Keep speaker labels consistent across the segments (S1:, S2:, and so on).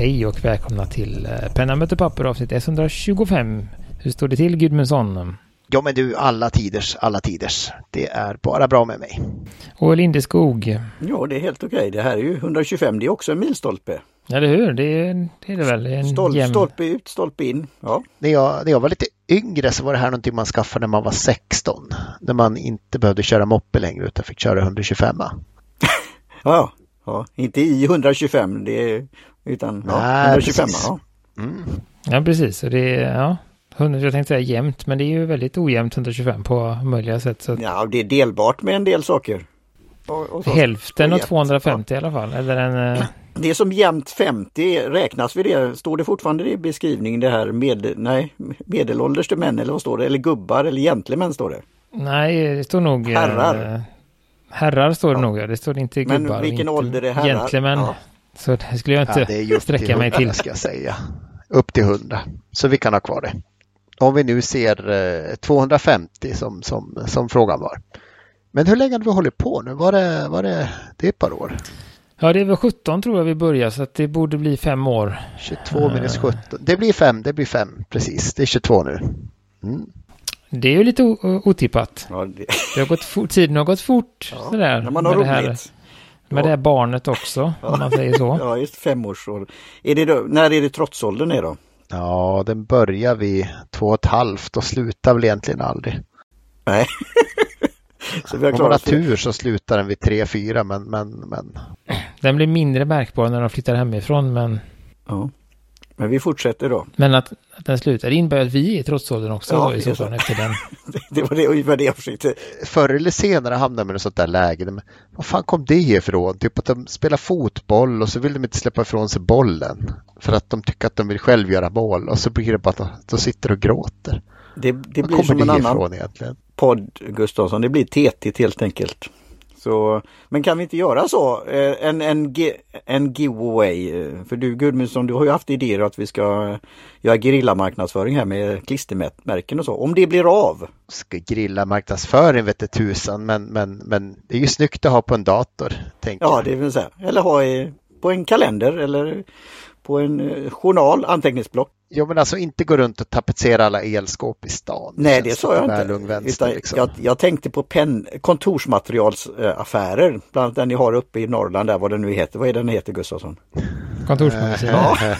S1: hej och välkomna till eh, Penna möter papper avsnitt 125. Hur står det till Gudmundsson?
S2: Ja men du, alla tiders, alla tiders. Det är bara bra med mig.
S1: Och Lindeskog?
S3: Ja, det är helt okej. Det här är ju 125, det är också en milstolpe.
S1: Eller hur? Det är det, är det väl? En
S3: Stolp,
S1: jämn-
S3: Stolpe ut, stolpe in. Ja.
S2: När jag, när jag var lite yngre så var det här någonting man skaffade när man var 16. När man inte behövde köra moppe längre utan fick köra 125.
S3: Ja, ja, inte i 125 det är, utan ja,
S2: Nej,
S3: 125.
S2: precis.
S3: Ja.
S2: Mm.
S1: Ja, precis. Och det är, ja, 100, jag tänkte säga jämnt, men det är ju väldigt ojämnt 125 på möjliga sätt. Så att
S3: ja, det är delbart med en del saker. Och, och så.
S1: hälften av
S3: Ojämnt,
S1: 250 i alla fall. Eller en... eh,
S3: Det är som jämnt 50, räknas vi det? Står det fortfarande i beskrivningen det här med, nej, medelålders till män eller vad står det? Eller gubbar eller gentlemän står det?
S1: Nej, det står nog... eh,
S3: Herrar.
S1: Herrar står det
S3: Ja.
S1: nog, ja. Det står inte
S3: Men
S1: gubbar. och
S3: vilken
S1: inte
S3: ålder är herrar?
S1: Gentlemän.
S3: Ja.
S1: Så det skulle jag inte
S2: Ja, det är ju upp
S1: sträcka
S2: till
S1: mig
S2: 100
S1: till.
S2: ska jag säga. Upp till 100. Så vi kan ha kvar det. Om vi nu ser eh, 250 som, som, som frågan var. Men hur länge har vi hållit på nu? Var det, var det, det är ett par år?
S1: Ja, det är väl 17 tror jag vi börjar, så att det borde bli fem år.
S2: 22 minus 17. Det blir fem, det blir fem, precis. Det är 22 nu. Mm.
S1: Det är ju lite otippat.
S3: Ja, det,
S1: Det har gått fort, tiden har gått fort.
S3: ja,
S1: sådär,
S3: när man har
S1: med, det här,
S3: roligt.
S1: med det här barnet också, om man säger så.
S3: Ja, just femårsår. Är det då, när är det trotsåldern är då?
S2: Ja, den börjar vid två och ett halvt och slutar väl egentligen aldrig.
S3: Nej. så vi har
S2: Om man har tur så slutar den vid tre, fyra men, men, men
S1: Den blir mindre märkbar när de flyttar hemifrån, men,
S3: Ja. Men vi fortsätter då.
S1: men att, att den slutar det innebär att vi är i trotsåldern också
S3: Ja,
S1: då, i
S3: det
S1: så fall efter den.
S3: Det var det, ungefär det jag försökte.
S2: förr eller senare hamnar man i sånt där läge. man- Vad fan kom det ifrån? Typ att de spelar fotboll och så vill de inte släppa ifrån sig bollen. För att de tycker att de vill själv göra mål och så blir det bara att de sitter och gråter.
S3: Det, det blir
S2: kommer
S3: som
S2: det
S3: en annan
S2: ifrån egentligen?
S3: podd, Gustafsson. Det blir tetigt helt enkelt. Så, men kan vi inte göra så? Eh, En, en, en giveaway. eh, För du Gudmundsson, du har ju haft idéer att vi ska göra gerillamarknadsföring här med klistermärken och så. Om det blir av.
S2: Ska grilla marknadsföring vete tusan men, men, men det är ju snyggt att ha på en dator. Tänker
S3: Ja, det vill säga. Eller ha i, på en kalender eller på en eh, journal, anteckningsblock.
S2: Jo men alltså inte gå runt och tapetsera alla elskåp i stan.
S3: Nej, det sa jag inte.
S2: vänster,
S3: Utan
S2: liksom.
S3: jag, jag tänkte på pen, kontorsmaterialsaffärer. Bland annat den ni har uppe i Norrland där, vad den nu heter. Vad är den heter Gustafsson?
S1: Kontorsmagasin.
S3: Ja.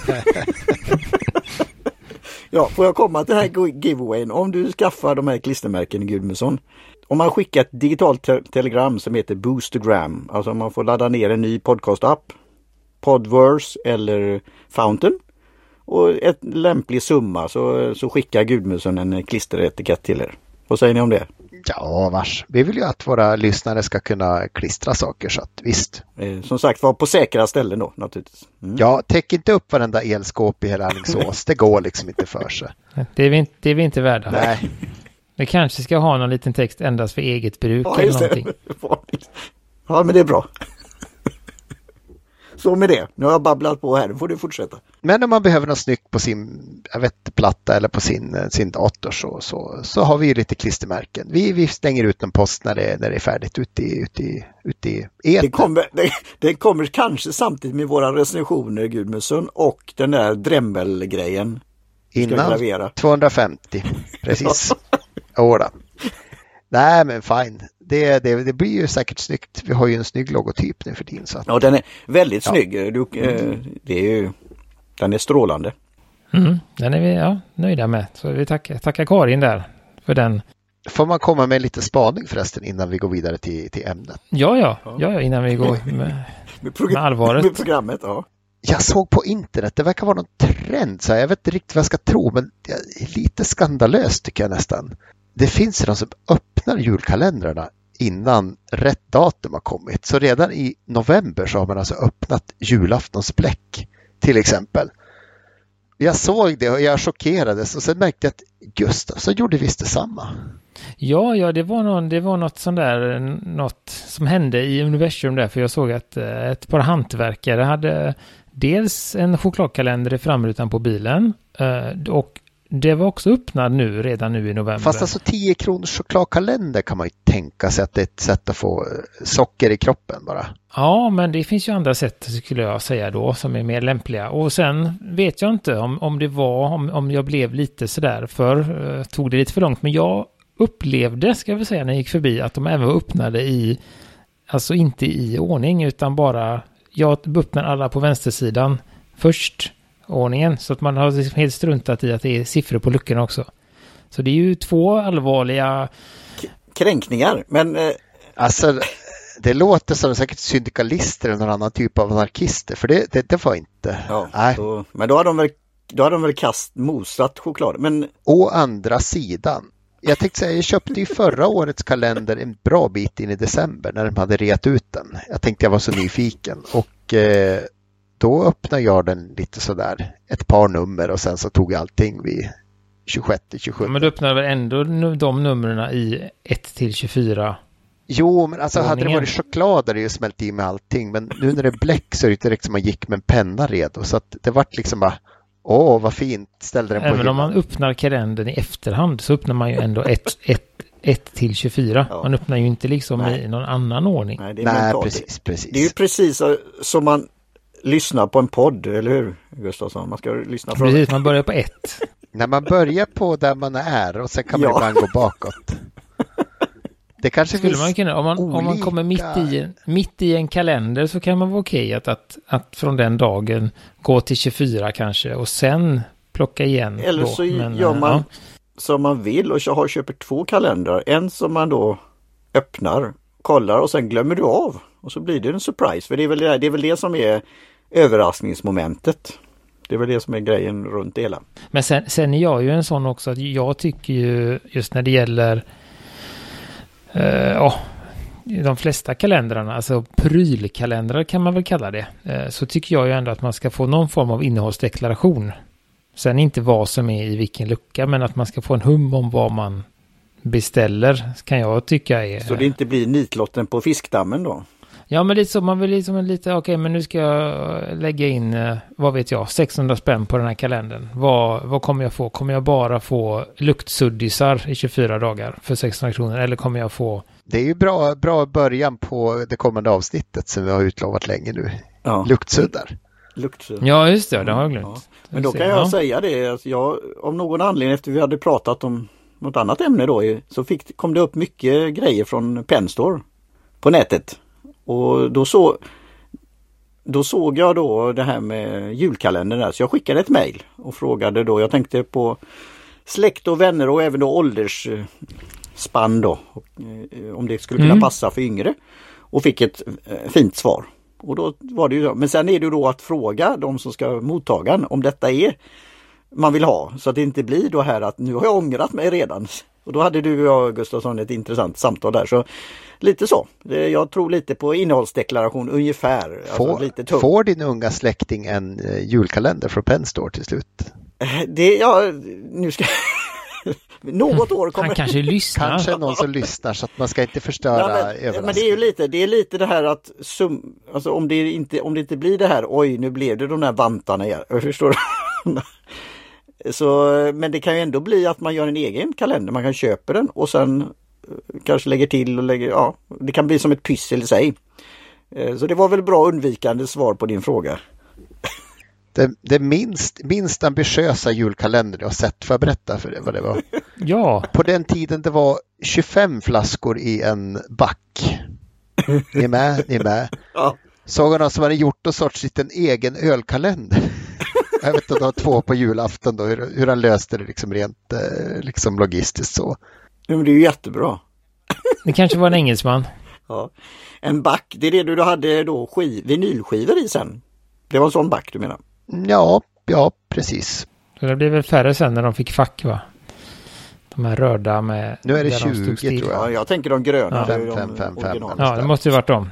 S3: ja, får jag komma till den här giveawayen? Om du skaffar de här klistermärken i Gudmundsson. Om man skickar ett digitalt te- telegram som heter Boostergram. Alltså man får ladda ner en ny podcastapp. Podverse eller Fountain. Och ett lämplig summa så, så skickar Gudmundsson en klisteretikett till er. Vad säger ni om det?
S2: Ja, vars. Vi vill ju att våra lyssnare ska kunna klistra saker så att visst.
S3: Eh, som sagt var på säkra ställen då naturligtvis. Mm.
S2: Ja, täck inte upp varenda elskåp i hela Alingsås. Det går liksom inte för sig.
S1: Det, är vi inte, det är vi inte värda.
S2: Nej,
S1: Vi kanske ska ha någon liten text endast för eget bruk
S3: Ja,
S1: eller någonting.
S3: det. Ja, men det är bra. Så med det. Nu har jag babblat på här. Nu får du fortsätta.
S2: men om man behöver något snyggt på sin jag vet, platta eller på sin, sin dator så, så, så har vi ju lite klistermärken. Vi, vi stänger ut en post när det, när det är färdigt ute i, ute i, ute i
S3: Det
S2: etern.
S3: kommer, det, det kommer kanske samtidigt med våra recensioner Gudmundsson och den där Dremel-grejen. ska
S2: Innan
S3: gravera.
S2: 250, precis. Jodå. Nej men fine, det, det, det blir ju säkert snyggt. Vi har ju en snygg logotyp nu för tiden. Så att,
S3: Ja, den är väldigt
S2: Ja.
S3: snygg. Du, eh, det är ju, den är strålande.
S1: Mm, den är vi ja, nöjda med. Så vi tackar, tackar Karin där för den.
S2: Får man komma med lite spaning förresten innan vi går vidare till, till ämnet?
S1: Ja, ja, ja, ja innan vi går med,
S3: Med, progr-
S1: med allvaret.
S3: med programmet, ja.
S2: Jag såg på internet, det verkar vara någon trend, så jag vet inte riktigt vad jag ska tro, men det är lite skandalöst tycker jag nästan. Det finns de som öppnar julkalendrarna innan rätt datum har kommit. Så redan i november så har man alltså öppnat julaftonsbläck till exempel. Jag såg det och jag chockerades och sen märkte jag att Gustafsson gjorde visst detsamma.
S1: Ja, ja, det var, någon, det var något sånt där, något som hände i universum där, för jag såg att eh, ett par hantverkare hade dels en chokladkalender i framrutan på bilen eh, och det var också öppnad nu redan nu i november.
S2: Fast alltså 10 kronors chokladkalender kan man ju tänka sig att det är ett sätt att få eh, socker i kroppen bara.
S1: Ja, men det finns ju andra sätt skulle jag säga då som är mer lämpliga. Och sen vet jag inte om, om det var, om, om jag blev lite sådär för, eh, tog det lite för långt. Men jag upplevde, ska vi säga, när jag gick förbi att de även var öppnade i, alltså inte i ordning utan bara, jag öppnar alla på vänstersidan först ordningen. Så att man har liksom helt struntat i att det är siffror på luckorna också. Så det är ju två allvarliga...
S3: Kränkningar, men... Eh...
S2: Alltså, det låter som säkert syndikalister eller någon annan typ av anarkister, för det, det, det var inte...
S3: Ja, Nej. Så, men då har de väl, då har de väl kast mosat choklad. Men...
S2: Å andra sidan, jag tänkte säga, jag köpte ju förra årets kalender en bra bit in i december när de hade reat ut den. Jag tänkte jag var så nyfiken och eh, då öppnade jag den lite sådär ett par nummer och sen så tog jag allting vid 26 27.
S1: men du öppnade väl ändå de numren i 1 till 24?
S2: Jo, men alltså hade det varit choklad hade det ju smält i med allting. Men nu när det är bläck så är det inte direkt som man gick med en penna redo. Så att det vart liksom bara, åh vad fint, ställde den
S1: på Även om man öppnar kalendern i efterhand så öppnar man ju ändå 1 till 24. Ja. Man öppnar ju inte liksom Nej. i någon annan ordning.
S2: Nej, Nej precis, precis.
S3: Det är ju precis som man lyssna på en podd, eller hur Gustafsson? Man ska lyssna från...
S1: Precis, man börjar på ett.
S2: När man börjar på där man är och sen kan man ja. ibland gå bakåt.
S1: Det kanske Skulle man kunna, om man, olika... om man kommer mitt i, mitt i en kalender så kan man vara okej att, att, att från den dagen gå till 24 kanske och sen plocka igen.
S3: Eller
S1: då.
S3: så Men, gör man ja. som man vill och har, köper två kalendrar. En som man då öppnar, kollar och sen glömmer du av. Och så blir det en surprise. För det är väl det, det, är väl det som är överraskningsmomentet. Det är väl det som är grejen runt det hela.
S1: Men sen, sen är jag ju en sån också att jag tycker ju just när det gäller uh, oh, de flesta kalendrarna, alltså prylkalendrar kan man väl kalla det, uh, så tycker jag ju ändå att man ska få någon form av innehållsdeklaration. Sen inte vad som är i vilken lucka, men att man ska få en hum om vad man beställer kan jag tycka är...
S3: Så det inte blir nitlotten på fiskdammen då?
S1: Ja, men lite så. Man vill liksom lite, okej, okay, men nu ska jag lägga in, eh, vad vet jag, 600 spänn på den här kalendern. Vad, vad kommer jag få? Kommer jag bara få luktsuddisar i 24 dagar för 600 kronor? Eller kommer jag få...
S2: Det är ju bra, bra början på det kommande avsnittet som vi har utlovat länge nu. Ja. Luktsuddar.
S1: Luktsuddar. Ja, just det. Det har jag glömt. Ja.
S3: Men då kan jag ja. säga det att jag, av någon anledning efter vi hade pratat om något annat ämne då, så fick, kom det upp mycket grejer från Penstore på nätet. Och då, så, då såg jag då det här med julkalendern där så jag skickade ett mejl och frågade då, jag tänkte på släkt och vänner och även då åldersspann då. Eh, om det skulle kunna mm. passa för yngre. Och fick ett eh, fint svar. Och då var det ju Men sen är det då att fråga de som ska mottaga om detta är man vill ha. Så att det inte blir då här att nu har jag ångrat mig redan. Och då hade du och jag Gustafsson ett intressant samtal där. Så Lite så. Jag tror lite på innehållsdeklaration ungefär.
S2: Alltså får, alltså lite får din unga släkting en eh, julkalender från Penstore till slut?
S3: Eh, det, ja, nu ska Något år kommer...
S1: Han kanske lyssnar.
S2: Kanske någon som lyssnar så att man ska inte förstöra
S3: ja, men, men det är ju lite, det är lite det här att sum, alltså om, det inte, om det inte blir det här, oj nu blev det de där vantarna igen. Förstår du? Så, men det kan ju ändå bli att man gör en egen kalender, man kan köpa den och sen kanske lägger till och lägger, ja, det kan bli som ett pyssel i sig. Eh, så det var väl bra undvikande svar på din fråga.
S2: Det, det minst, minst ambitiösa julkalender jag har sett, får jag berätta för det vad det var?
S1: Ja.
S2: På den tiden det var 25 flaskor i en back. Ni är med? Ni är med? Ja. Såg någon som hade gjort någon sorts liten egen ölkalender. Jag vet inte, det var två på julafton då, hur, hur han löste det liksom rent eh, liksom logistiskt så.
S3: Ja, men det är ju jättebra.
S1: Det kanske var en engelsman.
S3: Ja. En back, det är det du hade då skiv, vinylskivor i sen? Det var en sån back du menar?
S2: Ja, ja precis.
S1: Så det blev väl färre sen när de fick fack va? De här röda med...
S2: Nu är det 20 tror jag.
S3: Ja, jag tänker de gröna.
S2: Ja, 5, 5, 5, 5,
S1: ja det måste ju varit de.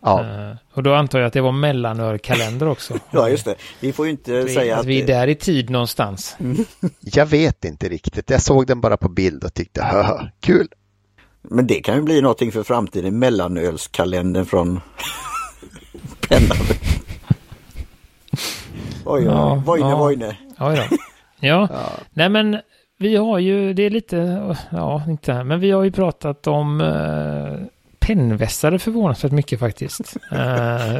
S1: Ja. Uh, och då antar jag att det var mellanölkalender också.
S3: ja, just det. Vi får ju inte
S1: vi,
S3: säga att...
S1: Vi är där i tid någonstans.
S2: Mm. jag vet inte riktigt. Jag såg den bara på bild och tyckte, haha, kul.
S3: Men det kan ju bli någonting för framtiden. Mellanölskalendern från Pennaby. Oj, ja, Vojne, ja. Vojne.
S1: Oj då. Ja,
S2: Ja.
S1: nej men vi har ju, det är lite, ja inte här, men vi har ju pratat om uh, pennvässare förvånansvärt mycket faktiskt. Eh,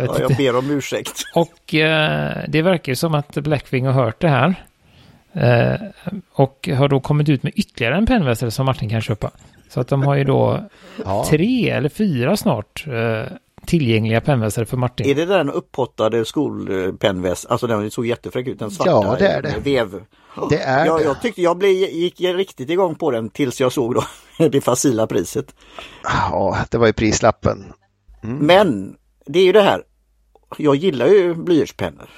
S3: Ja, jag ber om ursäkt.
S1: och eh, det verkar ju som att Blackwing har hört det här. Eh, och har då kommit ut med ytterligare en pennvässare som Martin kan köpa. Så att de har ju då
S2: Ja.
S1: tre eller fyra snart eh, tillgängliga pennvässare för Martin.
S3: Är det den upphottade skolpennväst? Alltså den såg jättefräck ut, den svarta
S2: Ja, det är det.
S3: vev.
S2: Det är
S3: jag,
S2: det.
S3: jag tyckte jag blev, gick riktigt igång på den tills jag såg då det facila priset.
S2: ja, det var ju prislappen. Mm.
S3: Men det är ju det här. Jag gillar ju blyertspennor.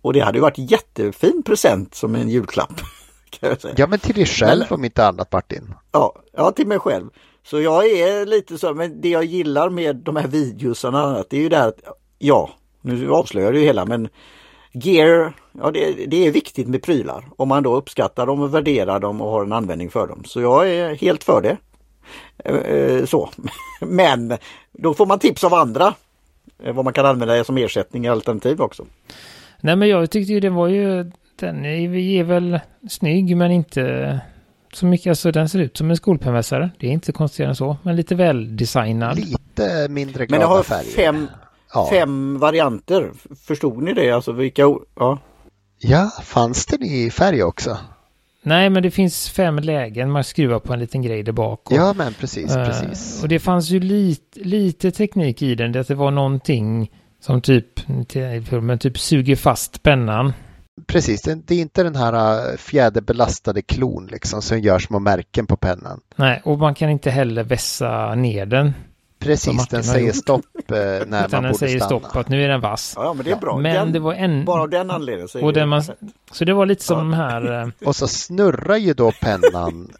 S3: Och det hade ju varit jättefin present som en julklapp. Jag.
S2: Ja, men till dig själv
S3: Men-
S2: om inte annat Martin.
S3: Ja, ja, till mig själv. Så jag är lite så, men det jag gillar med de här videosarna, det är ju det här att, ja, nu avslöjar du ju hela, men gear, ja det, det är viktigt med prylar. Om man då uppskattar dem och värderar dem och har en användning för dem. Så jag är helt för det. Eh, eh, Så. Men då får man tips av andra. eh, Vad man kan använda som ersättning i alternativ också.
S1: Nej men jag tyckte ju det var ju, den är, är väl snygg men inte så mycket, alltså den ser ut som en skolpennvässare. Det är inte konstigare än så, men lite väldesignad.
S2: Lite mindre
S3: Men
S2: glada
S3: det har
S2: färger.
S3: fem,
S2: Ja.
S3: fem varianter. Förstod ni det? Alltså vilka, ja.
S2: Ja, fanns den i färg också?
S1: Nej men det finns fem lägen, man skruvar på en liten grej där bak. Och,
S2: Ja, men precis,
S1: eh,
S2: precis.
S1: och det fanns ju lite, lite teknik i den, det att det var någonting som typ, men typ suger fast pennan.
S2: Precis, det är inte den här äh, fjäderbelastade klon liksom som gör små märken på pennan.
S1: Nej, och man kan inte heller vässa ner den.
S2: Precis, den säger stopp eh, när
S1: Utan
S2: man
S1: den
S2: borde
S1: säger
S2: stanna.
S1: stopp, att nu är den vass.
S3: ja, men det är bra.
S1: Men
S3: Den-
S1: det var en...
S3: Bara av den anledningen. Så är
S1: Och
S3: det
S1: den man, så det var lite som
S3: Ja.
S1: de här... eh,
S2: Och så snurrar ju då pennan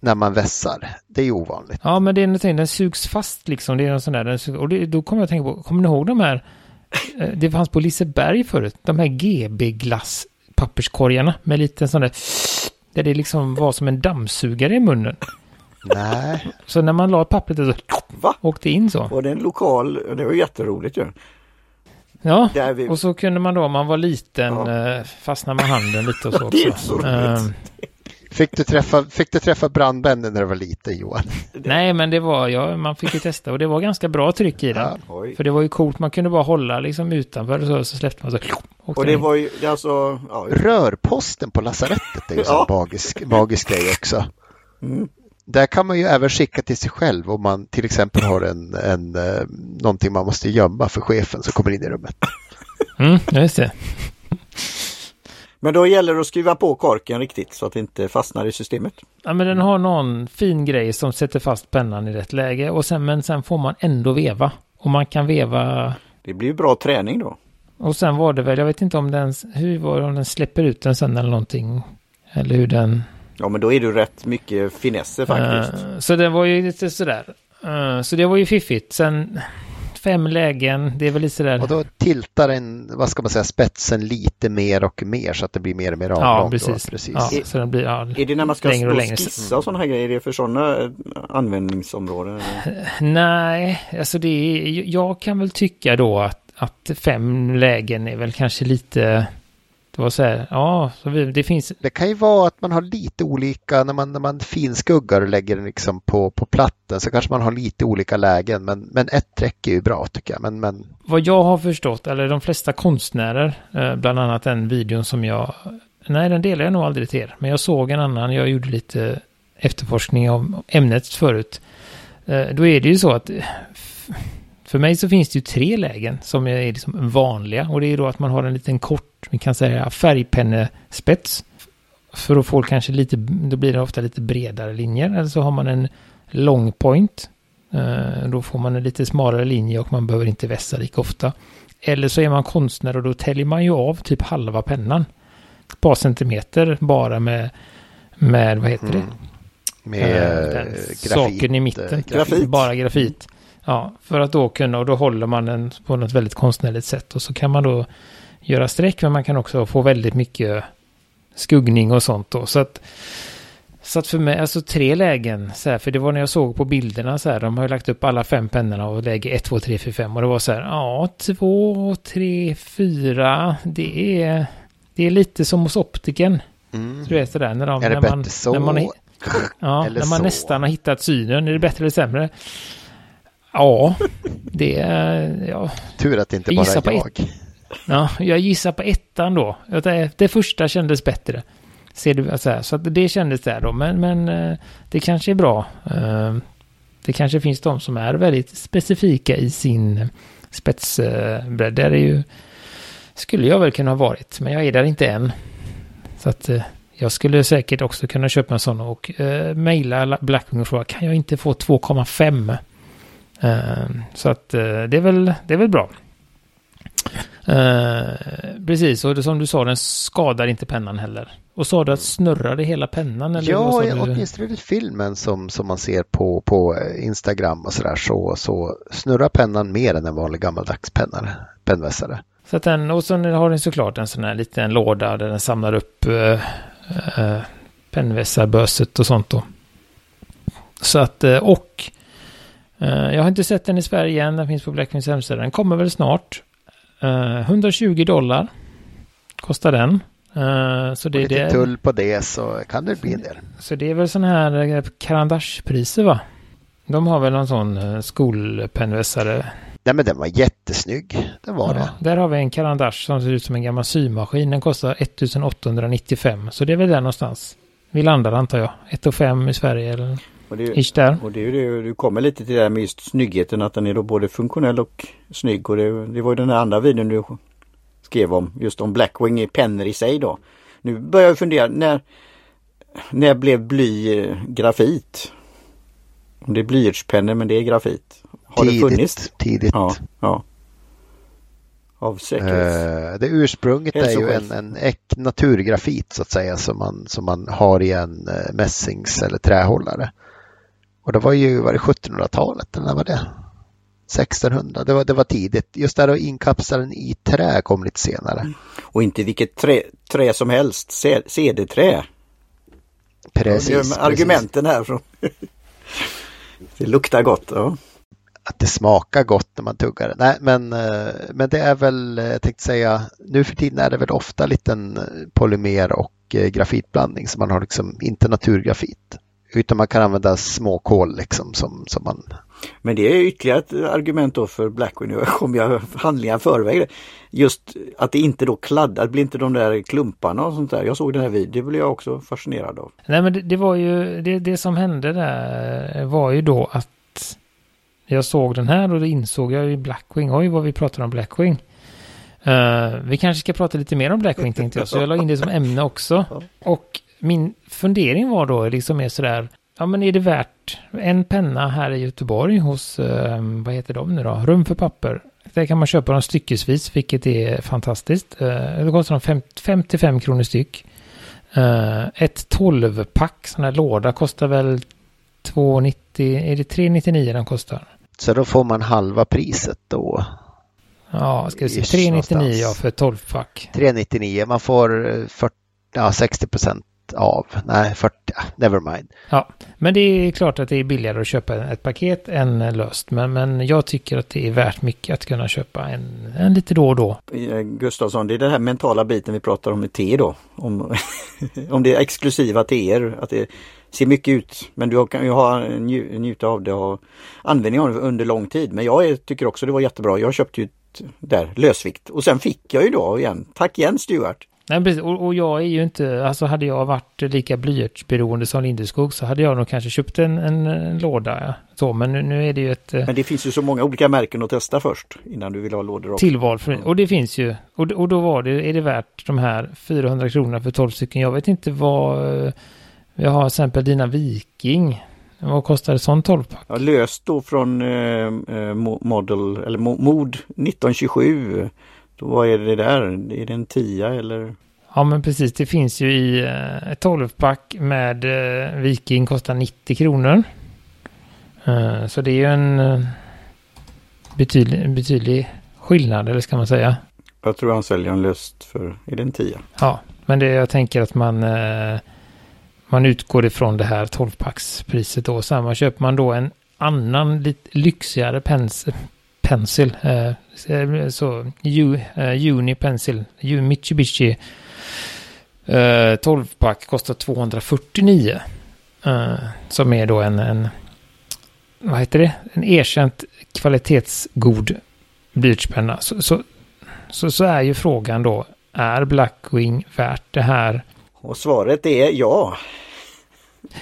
S2: när man vässar. Det är ju ovanligt.
S1: Ja, men det är någonting, den sugs fast liksom. Det är en sån där, den sugs, och det, då kommer jag att tänka på, kommer ni ihåg de här? eh, Det fanns på Liseberg förut, de här GB-glass papperskorgarna med lite sån där, där det liksom var som en dammsugare i munnen.
S2: Nej,
S1: Så när man la pappret så
S3: Va?
S1: åkte in så.
S3: Och det är en lokal, det var jätteroligt ju.
S1: Ja,
S3: vi,
S1: och så kunde man då, om man var liten,
S3: Ja.
S1: eh, fastna med handen lite och så
S3: Det är
S1: också.
S3: så roligt.
S1: Eh,
S2: fick du träffa, fick du träffa brandmännen när du var liten Johan?
S1: nej, men det var, ja, man fick ju testa och det var ganska bra tryck i den.
S2: Ja.
S1: För det var ju coolt, man kunde bara hålla liksom utanför och så, så släppte man så.
S3: Och det
S1: in.
S3: var ju, det alltså, ja,
S2: Rörposten på lasarettet är ju en
S3: Ja.
S2: magisk, magisk grej också.
S3: mm.
S2: Där kan man ju även skicka till sig själv om man till exempel har en, en, eh, någonting man måste gömma för chefen som kommer in i rummet.
S1: Mm, just det.
S3: Men då gäller det att skruva på korken riktigt så att det inte fastnar i systemet.
S1: Ja, men den har någon fin grej som sätter fast pennan i rätt läge och sen, men sen får man ändå veva. Och man kan veva
S3: Det blir ju bra träning då.
S1: och sen var det väl, jag vet inte om den, hur var det, om den släpper ut den sen eller någonting. Eller hur den...
S3: Ja men då är det rätt mycket finesser faktiskt.
S1: Eh, så den var ju lite sådär. Eh, så det var ju fiffigt. Sen fem lägen, det är väl lite sådär.
S2: Och då tiltar den, vad ska man säga, spetsen lite mer och mer så att det blir mer och mer avlång.
S1: ja,
S2: då.
S1: precis.
S2: precis.
S1: Ja, så den blir, ja,
S3: Är det när man ska
S1: längre och längre.
S3: skissa och sådana här grejer? Är det för sådana användningsområden? eller?
S1: Nej, alltså det är, jag kan väl tycka då att, att fem lägen är väl kanske lite, det var så här, ja, det finns,
S2: Det kan ju vara att man har lite olika, när man, när man finskuggar och lägger den liksom på, på platten så kanske man har lite olika lägen. Men, men ett räcker ju bra tycker jag. Men, men
S1: vad jag har förstått, eller de flesta konstnärer, eh, bland annat den videon som jag, nej den delar jag nog aldrig till er, men jag såg en annan, jag gjorde lite efterforskning om ämnet förut. Eh, Då är det ju så att för mig så finns det ju tre lägen som är liksom vanliga och det är då att man har en liten kort, vi kan säga färgpennespets. För att få kanske lite, då blir det ofta lite bredare linjer. Eller så har man en long point. Eh, Då får man en lite smalare linje och man behöver inte vässa lika ofta. Eller så är man konstnär och då täljer man ju av typ halva pennan. Ett par centimeter bara med, med vad heter det?
S2: Mm. med
S1: Eh,
S2: eh, grafit.
S1: saken i mitten.
S2: eh,
S3: Grafit.
S1: Bara grafit. Ja, för att då kunna, och då håller man den på något väldigt konstnärligt sätt. Och så kan man då göra streck, men man kan också få väldigt mycket skuggning och sånt då. Så att, så att för mig, alltså tre lägen, så här, för det var när jag såg på bilderna så här, de har ju lagt upp alla fem pennorna och läge 1, 2, 3, 4, 5 och det var så här, ja, 2, 3, 4, det är, det är lite som hos optiken.
S2: Mm.
S1: Du vet sådär när de...
S2: Är det
S1: när
S2: bättre
S1: man,
S2: så?
S1: När man, ja, när man
S2: så?
S1: nästan har hittat synen. Är det bättre eller sämre? Ja, det är... Ja,
S2: Tur att det inte bara är jag.
S1: Ja, jag gissar på ettan då. Det, det första kändes bättre. Ser du, så, här, så att det kändes där då. Men, men eh, det kanske är bra. Eh, Det kanske finns de som är väldigt specifika i sin spetsbredd. Där är ju... Skulle jag väl kunna ha varit. Men jag är där inte än. Så att eh, jag skulle säkert också kunna köpa en sån och eh, mejla Blackwing och fråga kan jag inte få 2,5? Eh, så att eh, det, är väl, det är väl bra. Eh, precis, och det, som du sa, den skadar inte pennan heller. Och sa du att snurrade hela pennan? Eller
S2: Ja, åtminstone i filmen som, som man ser på, på Instagram och sådär så, så snurrar pennan mer än en vanlig gammaldags penna, pennvässare.
S1: Så att den, och sen har den såklart en sån här liten låda där den samlar upp eh, eh, pennvässarböset och sånt då. Så att, och jag har inte sett den i Sverige än, den finns på Blackfins hemsida. Den kommer väl snart. Eh, 120 dollar kostar den. Eh, så, det,
S2: Och lite
S1: det,
S2: tull på det så kan det bli en del.
S1: så det är väl sån här eh, Carandache-priser va? De har väl någon sån eh, skolpennvässare.
S2: Nej men den var jättesnygg. Det var
S1: Ja,
S2: det.
S1: där har vi en Carandache som ser ut som en gammal symaskin. Den kostar 1895. Så det är väl där någonstans. Vi landar antar jag. 1 5 i Sverige eller
S3: Och det,
S1: ish där.
S3: och det det, du kommer lite till det här med just snyggheten att den är då både funktionell och snygg. Och det, det var ju den här andra videon du skrev om just om Blackwing i pennor i sig då. Nu börjar jag fundera när när blev bly eh, grafit? Om det är blyertspennor men det är grafit. Har det funnits?
S2: Tidigt. tidigt.
S3: Ja, ja. Av säkerhets...
S2: Eh, det ursprunget är ju en, en äk naturgrafit så att säga som man, som man har i en eh, mässings eller trähållare. Och det var ju, var det 1700-talet eller när var det? 1600, det var, det var tidigt. Just där att inkapsla den i trä kom lite senare.
S3: Och inte vilket trä, trä som helst, C- cederträ.
S2: Precis.
S3: Det är
S2: precis.
S3: argumenten här. Från det luktar gott. Ja.
S2: Att det smakar gott när man tuggar det. Nej, men, eh, men det är väl, eh, jag tänkte säga, nu för tiden är det väl ofta liten eh, polymer och grafitblandning så man har liksom inte naturgrafit. Utan man kan använda små kol liksom som, som man
S3: Men det är ytterligare ett argument då för Blackwing. Nu kommer jag handlingar förväg. Just att det inte då kladdar, det blir inte de där klumparna och sånt där. Jag såg den här videon, det blev jag också fascinerad av.
S1: Nej men det, det var ju, det, det som hände där var ju då att jag såg den här och då insåg jag ju Blackwing, oj vad vi pratar om Blackwing. Uh, vi kanske ska prata lite mer om Blackwing tänkte jag, så jag la in det som ämne också. Och min fundering var då liksom är sådär, ja men är det värt en penna här i Göteborg hos, eh, vad heter de nu då, Rum för papper. Där kan man köpa dem styckesvis, vilket är fantastiskt. Uh, det kostar de fem, 55 kronor styck. Eh, ett 12-pack, sån här låda, kostar väl 2,90, är det 3,99 den kostar?
S2: Så då får man halva priset då.
S1: Ja, ska vi se,
S2: Ish,
S1: 3,99
S2: någonstans.
S1: ja, för ett 12-pack.
S2: 399, man får eh, 40, ja, 60 procent av. Nej, 40, ja, never mind.
S1: Ja, men det är klart att det är billigare att köpa ett paket än löst. Men, men jag tycker att det är värt mycket att kunna köpa en, en lite då och då.
S3: Eh, Gustafsson, det är den här mentala biten vi pratar om med te då. Om, om det är exklusiva teer, att det ser mycket ut. Men du kan ju ha nju, njuta av det och ha användning av det under lång tid. Men jag tycker också det var jättebra. Jag köpte ju där lösvikt och sen fick jag ju då igen. Tack igen Stuart!
S1: Nej, precis. Och, och jag är ju inte, alltså hade jag varit lika blyertsberoende som Lindeskog så hade jag nog kanske köpt en, en, en låda. Ja. Så, men nu, nu är det ju ett eh,
S3: Men det finns ju så många olika märken att testa först innan du vill ha lådor också.
S1: tillval. För, och det finns ju. Och, och då var det, är det värt de här 400 kronorna för 12 stycken. Jag vet inte vad, eh, jag har till exempel dina Viking. Vad kostar ett sånt 12-pack?
S3: Ja, löst då från eh, eh, mo- model, eller mo- mod 1927. Då vad är det där? Är det en tia eller?
S1: Ja men precis, det finns ju i eh, ett 12-pack med eh, Viking kostar 90 kronor. Eh, så det är ju en betydlig, betydlig skillnad, eller ska man säga.
S3: Jag tror han säljer en löst för, är det en tia?
S1: Ja, men det jag tänker att man, man utgår ifrån det här 12-packspriset då. Sen köper man då en annan lite lyxigare pens, pencil. Eh, så U, eh, Uni Pencil, U, Mitsubishi eh, 12-pack kostar 249. Som är då en, en, vad heter det? En erkänt kvalitetsgod blyertspenna. Så, så, så, så är ju frågan då, är Blackwing värt det här?
S3: Och svaret är ja.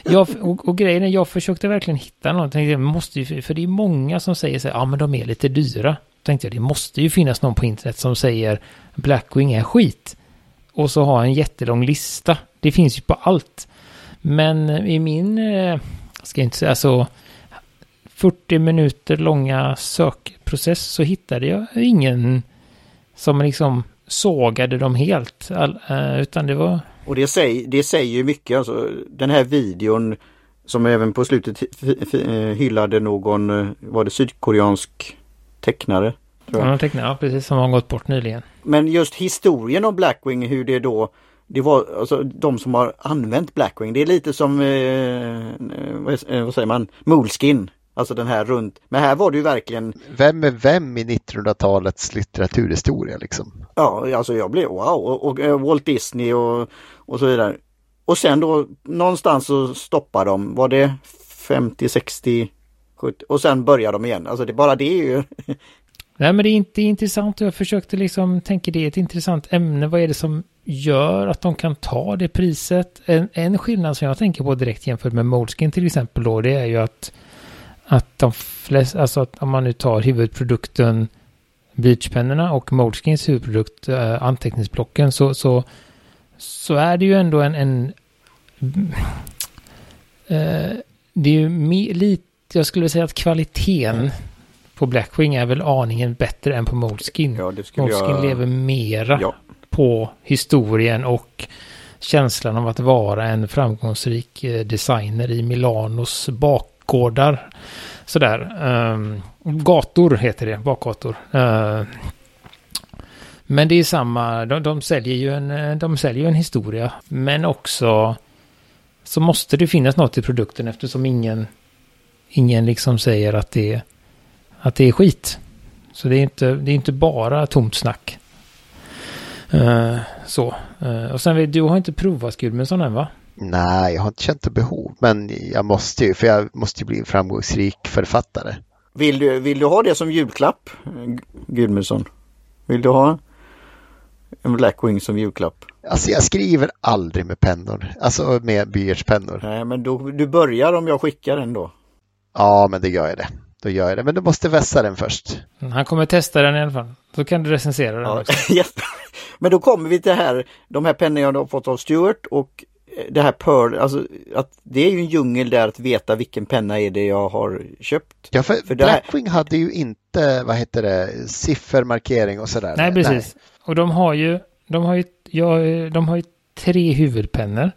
S1: Jag, och, och grejen är, jag försökte verkligen hitta någonting. Jag måste ju, för det är många som säger så här, ja men de är lite dyra. Då tänkte jag, det måste ju finnas någon på internet som säger Blackwing är skit. Och så ha en jättelång lista. Det finns ju på allt. Men eh, i min, jag ska jag inte säga alltså, så, 40 minuter långa sökprocess så hittade jag ingen som liksom sågade dem helt. All, eh, utan det var...
S3: Och det säger, det säger ju mycket. Alltså, den här videon som även på slutet eh, hyllade någon, eh, var det sydkoreansk tecknare? Tror jag.
S1: Ja, tecknare, precis, som har gått bort nyligen.
S3: Men just historien om Blackwing, hur det då det var alltså de som har använt Blackwing. Det är lite som, vad, eh, vad säger man, Moleskin. Alltså den här runt. Men här var det ju verkligen,
S2: Vem är vem i 1900-talets litteraturhistoria liksom?
S3: ja alltså jag blev wow. Och, och eh, Walt Disney och, och så vidare. Och sen då någonstans så stoppar de, var det 50, 60, 70 och sen börjar de igen. Alltså det bara det är ju
S1: Nej, men det är inte intressant och jag försökte liksom tänka det är ett intressant ämne. Vad är det som gör att de kan ta det priset? En, en skillnad som jag tänker på direkt jämfört med Moleskin till exempel då, det är ju att att de flesta, alltså att om man nu tar huvudprodukten blyertspennorna och Moleskins huvudprodukt eh, anteckningsblocken så, så, så är det ju ändå en, en eh, det är ju me, lite, jag skulle säga att kvaliteten på Blackwing är väl aningen bättre än på Moleskin.
S3: Ja,
S1: Moleskin
S3: jag...
S1: lever mera
S3: Ja.
S1: på historien och känslan av att vara en framgångsrik eh, designer i Milanos bakgårdar. Sådär. Um, gator heter det, bakgator. Uh, men det är samma, de, de, säljer ju en, eh, de säljer ju en historia. Men också så måste det finnas något i produkten eftersom ingen, ingen liksom säger att det, att det är skit. Så det är inte, det är inte bara tomt snack. Uh, så. Uh, och sen vet du har inte provat Gudmundsson än va?
S2: Nej, jag har inte känt ett behov, men jag måste ju, för jag måste ju bli en framgångsrik författare.
S3: Vill du, vill du ha det som julklapp, Gudmundsson? Vill du ha en Blackwing som julklapp?
S2: Alltså jag skriver aldrig med pennor, alltså med blyertspennor.
S3: Nej, men då, du börjar om jag skickar den då.
S2: Ja, men det gör jag det. Då gör jag det, men du måste vässa den först.
S1: Han kommer testa den i alla fall. Då kan du recensera den
S3: Ja,
S1: också.
S3: Men då kommer vi till här, de här pennorna jag har fått av Stuart och det här Pearl, alltså att det är ju en djungel där att veta vilken penna är det jag har köpt.
S2: Ja, för,
S3: För det här-
S2: Blackwing hade ju inte, vad heter det, siffermarkering och sådär.
S1: Nej, precis. Och de har ju, de har ju, ja, de har ju tre huvudpennor.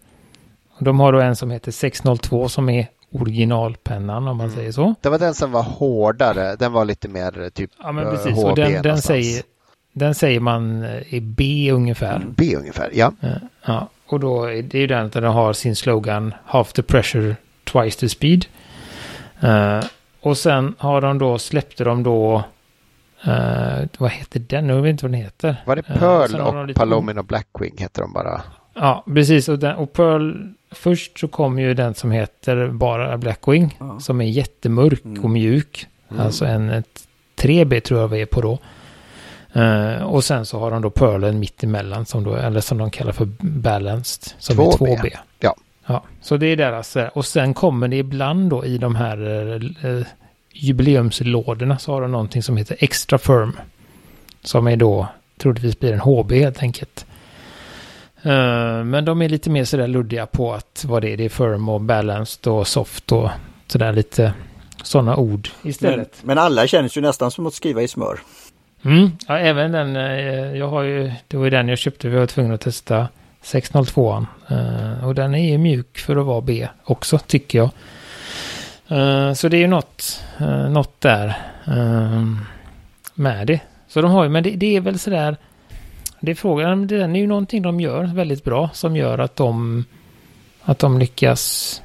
S1: Och de har då en som heter 602 som är originalpennan om man säger så.
S2: Det var den som var hårdare, den var lite mer typ
S1: Ja, men
S2: eh,
S1: precis.
S2: HB
S1: Och den, den, säger, den säger man är B ungefär.
S2: B ungefär, ja.
S1: Eh, Ja, och då är det ju den där den har sin slogan Half the pressure, twice the speed. Eh, och sen har de då, släppte de då, eh, vad heter den? Jag vet inte vad den heter.
S2: Var det
S1: Eh,
S2: Pearl
S1: sen har de
S2: och
S1: lite-
S2: Palomino Blackwing heter de bara.
S1: Ja, precis. Och, den, och Pearl, först så kom ju den som heter bara Blackwing,
S3: Ja.
S1: som är jättemörk
S3: Mm.
S1: och mjuk. Alltså en ett 3B tror jag vi är på då. Eh, och sen så har de då Pearlen mitt emellan, som då, eller som de kallar för Balanced, som
S2: 2B.
S1: är 2B.
S2: Ja.
S1: Ja, så det är deras, eh, och sen kommer det ibland då i de här eh, jubileumslådorna så har de någonting som heter Extra Firm. Som är då, troligtvis blir en HB helt enkelt. Eh, men de är lite mer sådär luddiga på att vad det är. Det är firm och balanced och soft och sådär lite sådana ord
S3: Men,
S1: istället.
S3: men alla känns ju nästan som att skriva i smör.
S1: Mm. Ja, även den, eh, jag har ju, det var ju den jag köpte, vi var tvungna att testa 602an. Eh, och den är ju mjuk för att vara B också, tycker jag. Eh, så det är ju något, något där med det. Så de har ju, men det, det är väl sådär, det är frågan, det är ju någonting de gör väldigt bra som gör att de, att de lyckas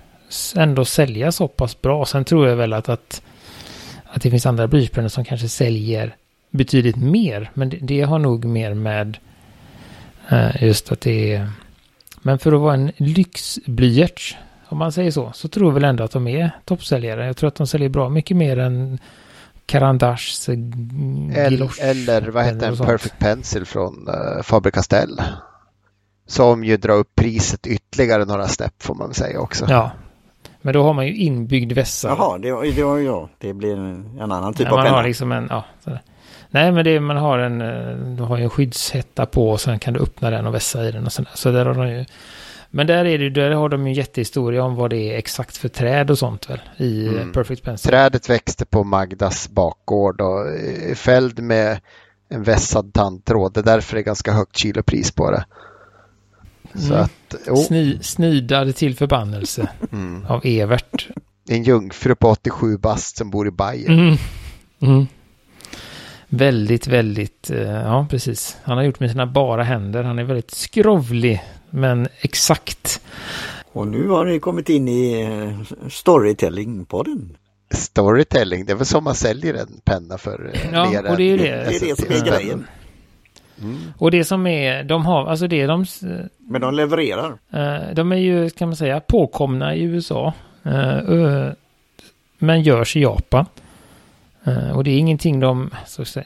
S1: ändå sälja så pass bra. Sen tror jag väl att, att, att det finns andra blyertspennor som kanske säljer betydligt mer. Men det, det har nog mer med eh, just att det är Men för att vara en lyxblyerts, om man säger så, så tror jag väl ändå att de är toppsäljare. Jag tror att de säljer bra mycket mer än Carandachs
S2: eller, eller vad heter en Perfect Pencil från uh, Faber-Castell. Som ju drar upp priset ytterligare några snäpp får man säga också.
S1: Ja, men då har man ju inbyggd vässa.
S3: Jaha, det, det var ja, det blir en, annan typ
S1: ja,
S3: av
S1: man
S3: penna.
S1: Har liksom en, ja, Nej, men det, man har en, eh, du har ju en skyddshätta på och sen kan du öppna den och vässa i den och sådär. Så där har de ju, men där, är det, där har de ju en jättehistoria om vad det är exakt för träd och sånt väl i mm. Perfect Pencil.
S2: Trädet växte på Magdas bakgård och fälld med en vässad tandtråd. Det är därför det är ganska högt kilopris på det.
S1: Så mm. att, oh. Sni, snidad till förbannelse mm. av Evert.
S2: En jungfru på 87 bast som bor i Bayern. Mm.
S1: Väldigt, väldigt, eh, ja precis. Han har gjort med sina bara händer. Han är väldigt skrovlig, men exakt.
S3: Och nu har ni kommit in i eh, storytelling-podden.
S2: Storytelling, det är väl som man säljer en penna för
S1: eh, ja, mer och det är det.
S3: Det är det som är grejen.
S1: Mm. Och det som är, de har, alltså det de...
S3: Men de levererar.
S1: De är ju, kan man säga, påkomna i USA. Men görs i Japan. Eh, och det är ingenting de,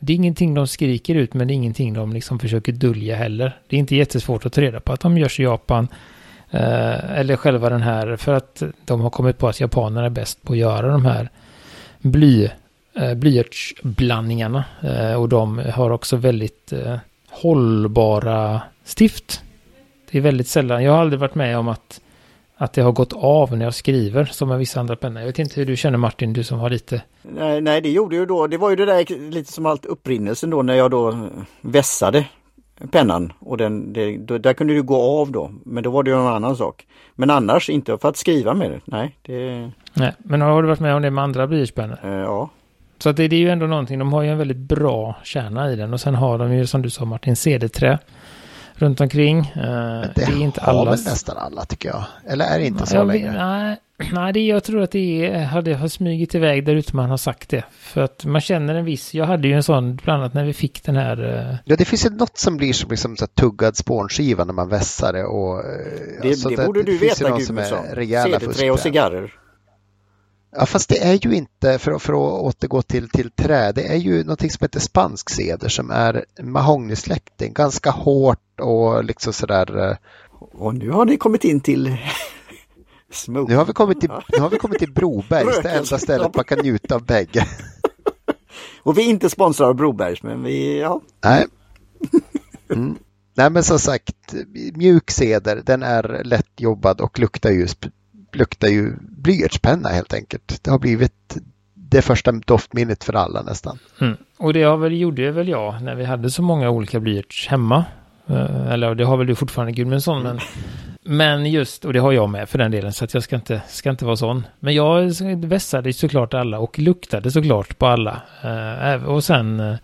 S1: det är ingenting de skriker ut, men det är ingenting de liksom försöker dölja heller. Det är inte jättesvårt att ta reda på att de görs i Japan. Eh, eller själva den här, för att de har kommit på att japanerna är bäst på att göra de här bly, eh, blyertsblandningarna. Och de har också väldigt hållbara stift. Det är väldigt sällan, jag har aldrig varit med om att, att det har gått av när jag skriver som med vissa andra pennor. Jag vet inte hur du känner Martin, du som har lite...
S3: Nej, nej det gjorde ju då, det var ju det där lite som allt upprinnelsen då när jag då vässade pennan och den, det, då, där kunde du gå av då. Men då var det ju en annan sak. Men annars inte för att skriva med det. Nej, det...
S1: Nej, men har du varit med om det med andra blyertspennor?
S3: Eh, ja.
S1: Så att det, det, är ju ändå någonting, de har ju en väldigt bra kärna i den och sen har de ju som du sa Martin cederträ runt omkring. Eh,
S2: det, det är inte har allas... väl nästan alla tycker jag. Eller är det inte så jag, längre?
S1: Nej, nej det, jag tror att det är, hade, har smugit iväg där ute man har sagt det. För att man känner en viss, jag hade ju en sån bland annat när vi fick den här. Uh...
S2: Ja det finns ju något som blir som liksom så tuggad spånskiva när man vässar det och.
S3: Eh, det, alltså, det, det borde du veta Gudmundsson. Cederträ och cigarrer.
S2: Ja, fast det är ju inte, för, för att återgå till, till trä, det är ju någonting som heter spansk ceder som är mahognysläkting, ganska hårt och liksom sådär. Eh,
S3: och nu har ni kommit in till
S2: Smoke. Nu har vi kommit till, nu har vi kommit till Brobergs, det enda stället man kan njuta av bägge.
S3: Och vi är inte sponsrade av Brobergs, men vi, ja.
S2: Nej. Mm. Nej, men som sagt, mjuk ceder, den är lättjobbad och luktar just luktar ju blyertspenna helt enkelt. Det har blivit det första doftminnet för alla nästan.
S1: Mm. Och det har väl, gjorde väl jag när vi hade så många olika blyerts hemma. Eh, eller det har väl du fortfarande Gudmundsson, men, men just, och det har jag med för den delen, så att jag ska inte, ska inte vara sån. Men jag vässade såklart alla och luktade såklart på alla. Eh, och sen, eh,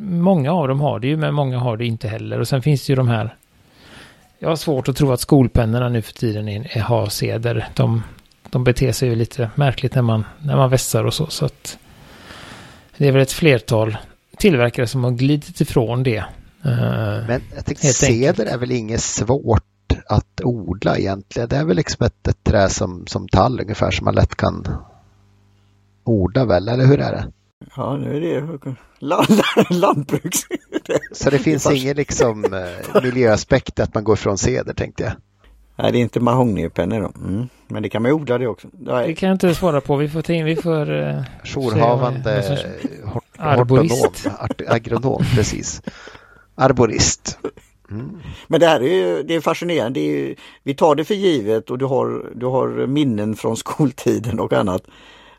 S1: många av dem har det ju, men många har det inte heller. Och sen finns det ju de här jag har svårt att tro att skolpennorna nu för tiden är, är, har seder. De, de beter sig ju lite märkligt när man, när man vässar och så. så att det är väl ett flertal tillverkare som har glidit ifrån det.
S2: Uh, Men jag tänkte ceder är väl inget svårt att odla egentligen. Det är väl liksom ett, ett trä som, som tall ungefär som man lätt kan odla väl, eller hur är det?
S3: Ja, nu är det lantbruks...
S2: Så det finns ingen liksom eh, miljöaspekt att man går från ceder tänkte jag.
S3: Nej, det är inte mahognipennor då. Mm. Men det kan man ju odla det också.
S1: Det kan jag inte svara på. Vi får, vi får uh,
S2: Jourhavande arborist. agronom, precis. Arborist.
S3: Mm. Men det här är ju det är fascinerande. Det är, vi tar det för givet och du har, du har minnen från skoltiden och annat.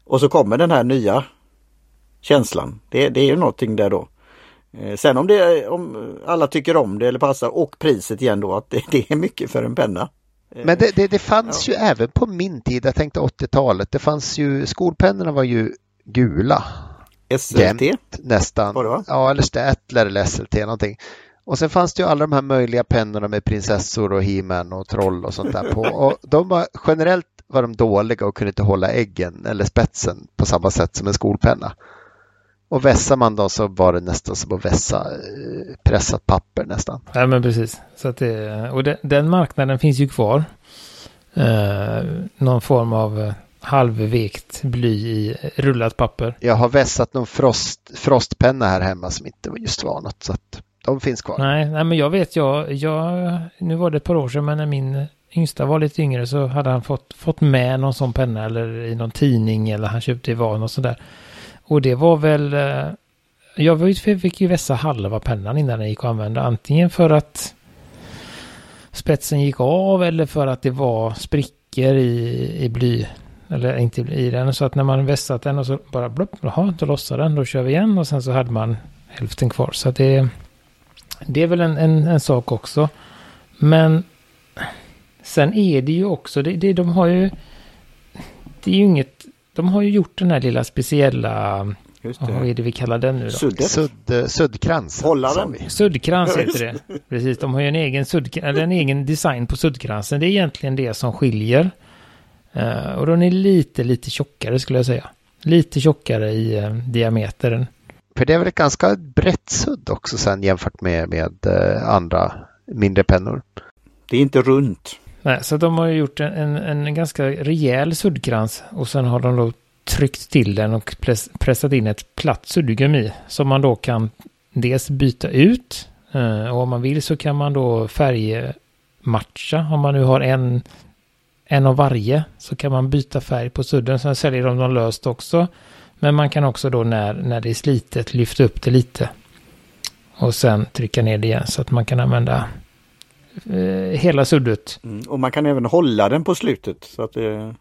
S3: Och så kommer den här nya känslan. Det, det är ju någonting där då. Eh, sen om, det, om alla tycker om det eller passar och priset igen då att det, det är mycket för en penna.
S2: Eh, Men det, det, det fanns ja. ju även på min tid, jag tänkte 80-talet, det fanns ju, skolpennorna var ju gula.
S3: SLT? Jämt,
S2: nästan. Var det, ja, eller Statler eller SLT någonting. Och sen fanns det ju alla de här möjliga pennorna med prinsessor och he och troll och sånt där på. Och de var generellt var de dåliga och kunde inte hålla äggen eller spetsen på samma sätt som en skolpenna. Och vässar man då så var det nästan som att vässa eh, pressat papper nästan.
S1: Ja men precis. Så att det, och det, den marknaden finns ju kvar. Eh, någon form av eh, halvvekt bly i rullat papper.
S2: Jag har vässat någon frost, frostpenna här hemma som inte just var något. Så att de finns kvar.
S1: Nej, nej men jag vet, jag, jag, nu var det ett par år sedan, men när min yngsta var lite yngre så hade han fått, fått med någon sån penna eller i någon tidning eller han köpte i van och sådär. Och det var väl, eh, jag fick ju vässa halva pennan innan den gick att använda. Antingen för att spetsen gick av eller för att det var sprickor i, i bly. Eller inte i den. Så att när man vässat den och så bara blopp, jaha, då lossar den, då kör vi igen och sen så hade man hälften kvar. Så att det, det är väl en, en, en sak också. Men sen är det ju också, det, det, de har ju, det är ju inget, de har ju gjort den här lilla speciella, vad är det vi kallar den nu då?
S2: Suddet. Sudd, suddkrans.
S3: Hållaren.
S1: Suddkrans heter det. Precis, de har ju en egen, sudd, eller en egen design på suddkransen. Det är egentligen det som skiljer. Uh, och den är lite, lite tjockare skulle jag säga. Lite tjockare i uh, diametern.
S2: För det är väl ett ganska brett sudd också sen jämfört med, med uh, andra mindre pennor.
S3: Det är inte runt.
S1: Nej, så de har ju gjort en, en, en ganska rejäl suddkrans och sen har de då tryckt till den och pressat in ett platt suddgummi som man då kan dels byta ut eh, och om man vill så kan man då färgmatcha om man nu har en en av varje så kan man byta färg på sudden. Sen säljer de dem löst också. Men man kan också då när, när det är slitet lyfta upp det lite. Och sen trycka ner det igen så att man kan använda hela suddet.
S3: Mm, och man kan även hålla den på slutet. Så att det...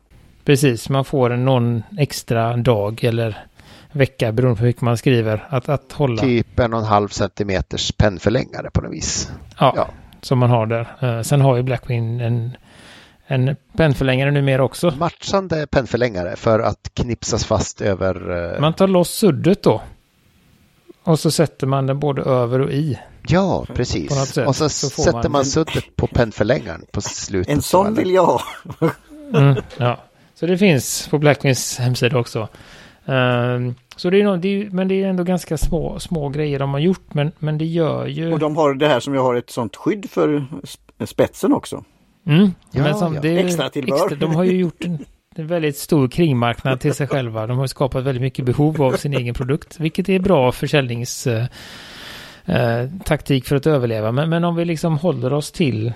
S1: Precis, man får en någon extra dag eller vecka beroende på hur mycket man skriver att, att hålla.
S2: Typ en och en halv centimeters pennförlängare på något vis.
S1: Ja, ja. som man har där. Eh, sen har ju Blackwing en en pennförlängare numera också.
S2: Matchande pennförlängare för att knipsas fast över...
S1: Uh... Man tar loss suddet då. Och så sätter man den både över och i.
S2: Ja, precis. Och så, så sätter man, man suddet på pennförlängaren på slutet.
S3: En sån vill jag ha.
S1: mm, ja, så det finns på Blackwings hemsida också. Um, så det är, nog, det är, men det är ändå ganska små, små grejer de har gjort, men, men det gör ju...
S3: Och de har det här som jag har ett sånt skydd för spetsen också.
S1: Mm. Ja, men som, ja. Det extra tillbehör. Extra, de har ju gjort en, en väldigt stor kringmarknad till sig själva. De har skapat väldigt mycket behov av sin egen produkt, vilket är bra försäljningstaktik eh, för att överleva. Men, men om vi liksom håller oss till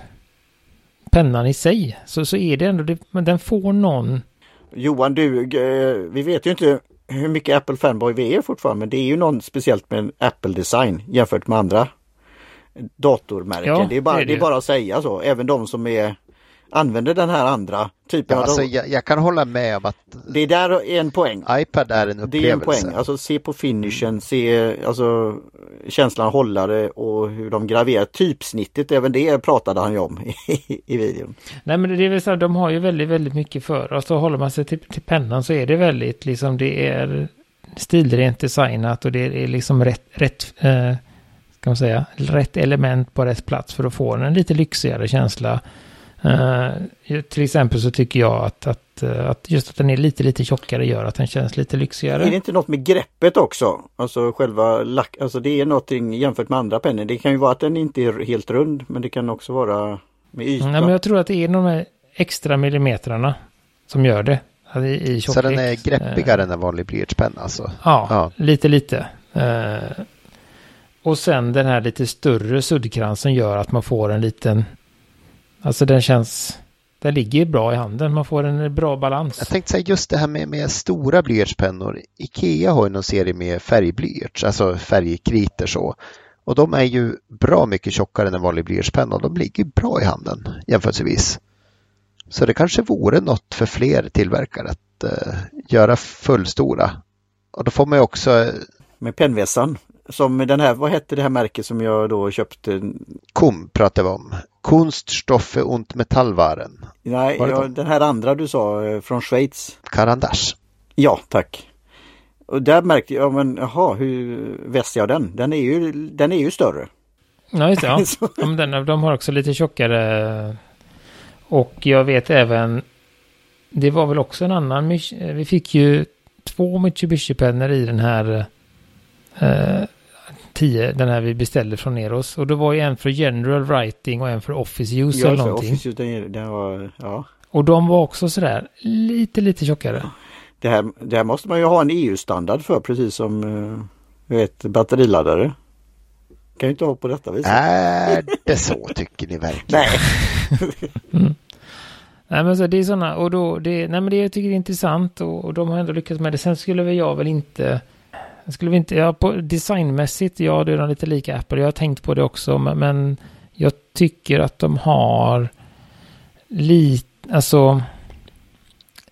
S1: pennan i sig så, så är det ändå, det, men den får någon...
S3: Johan, du, eh, vi vet ju inte hur mycket Apple fanboy vi är fortfarande, men det är ju något speciellt med Apple design jämfört med andra datormärken. Ja, det, är bara, det, är det. det är bara att säga så. Även de som är använder den här andra typen
S2: ja, av... Alltså, jag, jag, kan hålla med om att...
S3: Det är där en poäng.
S2: iPad är en upplevelse.
S3: Det är en poäng. Alltså se på finishen, se alltså känslan hållare och hur de graverar. Typsnittet, även det pratade han ju om i, i videon.
S1: Nej men det är väl så de har ju väldigt, väldigt mycket för oss. Och håller man sig till, till pennan så är det väldigt liksom det är stilrent designat och det är liksom rätt, rätt eh, kan man säga, rätt element på rätt plats för att få en lite lyxigare känsla. Uh, till exempel så tycker jag att, att, uh, att just att den är lite, lite tjockare gör att den känns lite lyxigare.
S3: Är det inte något med greppet också? Alltså själva lack, alltså det är någonting jämfört med andra pennor. Det kan ju vara att den inte är helt rund men det kan också vara med yta.
S1: Nej, men jag tror att det är de här extra millimetrarna som gör det. I, i
S2: så den är greppigare uh, än en vanlig blyertspenna alltså?
S1: Ja, ja, lite lite. Uh, och sen den här lite större suddkransen gör att man får en liten... Alltså den känns... Den ligger bra i handen. Man får en bra balans.
S2: Jag tänkte säga just det här med, med stora blyertspennor. Ikea har ju någon serie med färgblyerts, alltså färgkriter så. Och de är ju bra mycket tjockare än en vanlig blyertspenna. De ligger bra i handen jämförelsevis. Så det kanske vore något för fler tillverkare att uh, göra fullstora. Och då får man ju också...
S3: Med pennvässan som den här, vad hette det här märket som jag då köpte?
S2: KOM pratar vi om. Kunststoffe und Metallwaren.
S3: Nej, ja, den här andra du sa eh, från Schweiz.
S2: Karandash.
S3: Ja, tack. Och där märkte jag, men jaha, hur vässar jag den? Den är ju, den är ju större.
S1: Ja, just det. Ja. ja men den, de har också lite tjockare. Och jag vet även, det var väl också en annan, vi fick ju två Mitsubishi-pennor i den här eh, 10, den här vi beställde från Neros. Och det var ju en för general writing och en för office use
S3: Ja,
S1: eller någonting.
S3: Office, den, den var, ja.
S1: Och de var också sådär lite, lite tjockare.
S3: Det här, det här måste man ju ha en EU-standard för precis som eh, vet, batteriladdare. Kan ju inte ha på detta viset.
S2: Är det så tycker ni verkligen?
S3: Nej.
S1: Nej men så det är sådana, och då, det, nej men det jag tycker jag är intressant och, och de har ändå lyckats med det. Sen skulle väl jag väl inte, skulle vi inte, ja på designmässigt, ja det är de lite lika Apple, jag har tänkt på det också, men, men jag tycker att de har lite, alltså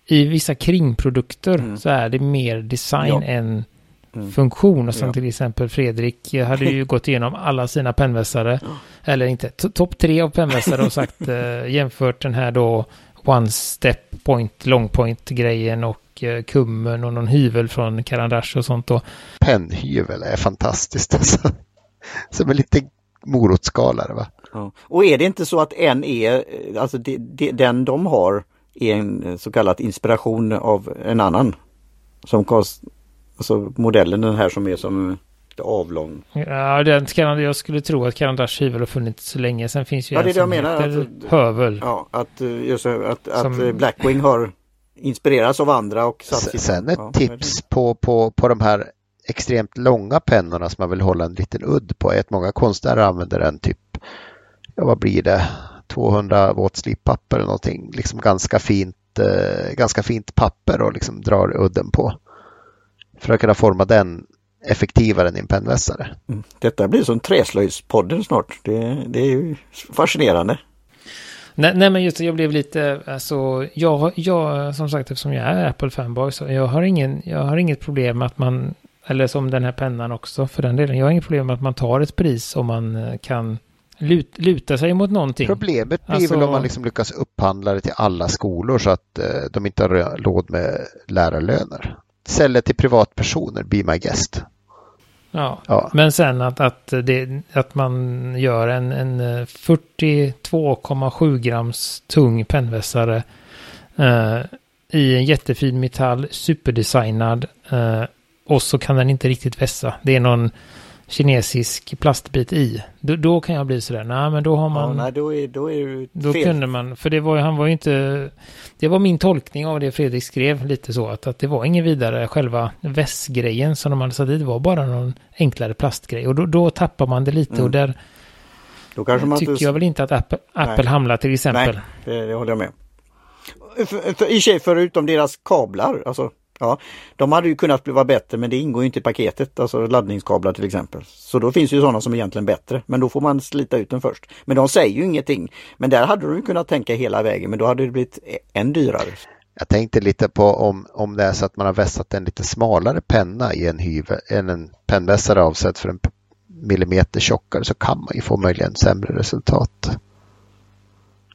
S1: i vissa kringprodukter
S3: Mm.
S1: så är det mer design
S3: Ja.
S1: än
S3: Mm.
S1: funktion. Och som
S3: Ja.
S1: till exempel Fredrik hade ju gått igenom alla sina pennvässare. Eller inte, to- topp tre av pennvässare och sagt eh, jämfört den här då One Step Point, Long Point grejen och eh, kummen och någon hyvel från Carandash och sånt då.
S2: Pennhyvel är fantastiskt alltså. Som en liten morotsskalare va?
S3: Ja. Och är det inte så att en är, eh, alltså det, det, den de har är en eh, så kallad inspiration av en annan? Som kost, alltså modellen den här som är som avlång.
S1: Ja, den Caran- jag skulle tro att Carandash hyvel har funnits så länge. Sen finns ju
S3: Ja,
S1: en
S3: det
S1: som
S3: jag menar,
S1: heter
S3: alltså-
S1: Hövel.
S3: Ja, att, just, att, att
S1: Som-
S3: Blackwing har inspirerats av andra och satt
S2: S-
S3: sitt-
S2: Sen ett
S3: ja,
S2: tips på, på, på de här extremt långa pennorna som man vill hålla en liten udd på är att många konstnärer använder en typ, ja vad blir det, 200 watt slippapper eller någonting, liksom ganska fint, eh, ganska fint papper och liksom drar udden på. För att kunna forma den effektivare än en pennvässare.
S3: Mm. Detta blir som Träslöjdspodden snart. Det, det är ju fascinerande.
S1: Nej, nej men just det, jag blev lite, alltså, jag, jag, som sagt eftersom jag är Apple fanboy så jag har ingen, jag har inget problem med att man, eller som den här pennan också för den delen, jag har inget problem med att man tar ett pris om man eh, kan lut, luta sig mot någonting.
S2: Problemet blir
S1: Alltså-
S2: väl om man liksom lyckas upphandla det till alla skolor så att eh, de inte har råd med lärarlöner. Sälja till privatpersoner, be my guest.
S1: Ja.
S2: Ja.
S1: Men sen att, att, det, att man gör en, en eh, 42,7 grams tung pennvässare eh, i en jättefin metall, superdesignad eh, och så kan den inte riktigt vässa. Det är någon kinesisk plastbit i. Då, då kan jag bli sådär, nej men då har
S3: Ja,
S1: man...
S3: nej, då är, då är det
S1: Då
S3: fel.
S1: kunde man, för det var han var ju inte, det var min tolkning av det Fredrik skrev lite så att, att det var ingen vidare själva vässgrejen som de hade satt dit, det var bara någon enklare plastgrej och då, då tappar man det lite
S3: Mm.
S1: och där
S3: Då kanske man
S1: tycker
S3: inte...
S1: jag väl inte att Apple, Apple
S3: Nej.
S1: hamnar till exempel.
S3: Nej, det, det håller jag med. För, för, I sig förutom deras kablar, alltså ja, de hade ju kunnat bli vara bättre men det ingår ju inte i paketet, alltså laddningskablar till exempel. Så då finns ju sådana som är egentligen bättre, men då får man slita ut den först. Men de säger ju ingenting. Men där hade de ju kunnat tänka hela vägen, men då hade det blivit e- än dyrare.
S2: Jag tänkte lite på om, om det är så att man har vässat en lite smalare penna i en hyvel än en pennvässare avsedd för en millimeter tjockare så kan man ju få möjligen sämre resultat.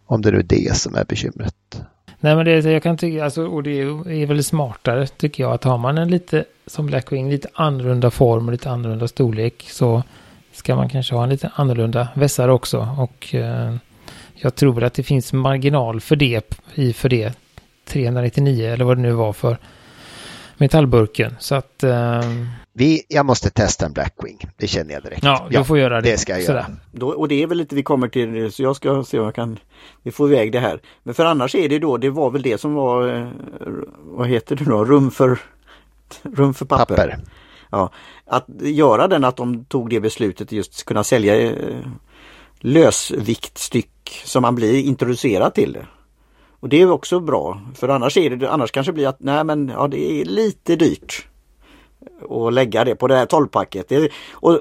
S2: Om det nu är det som är bekymret.
S1: Nej men det jag kan tycka, alltså, och det är, är väl smartare tycker jag att har man en lite, som Blackwing, lite annorlunda form och lite annorlunda storlek så ska man kanske ha en lite annorlunda vässare också. Och eh, jag tror att det finns marginal för det i för det 399 eller vad det nu var för metallburken. Så att eh,
S2: vi, jag måste testa en Blackwing, det känner jag direkt.
S1: ja, du får göra det.
S2: det ska jag
S1: Sådär.
S2: göra.
S3: Då, och det är väl lite vi kommer till, det, så jag ska se om jag kan vi får iväg det här. Men för annars är det då, det var väl det som var, eh, vad heter det då, rum för, rum för papper.
S2: Papper.
S3: Ja, att göra den att de tog det beslutet just kunna sälja eh, lösviktstyck som man blir introducerad till det. Och det är också bra för annars är det annars kanske blir att nej men ja det är lite dyrt och lägga det på det här 12-packet. Det, och,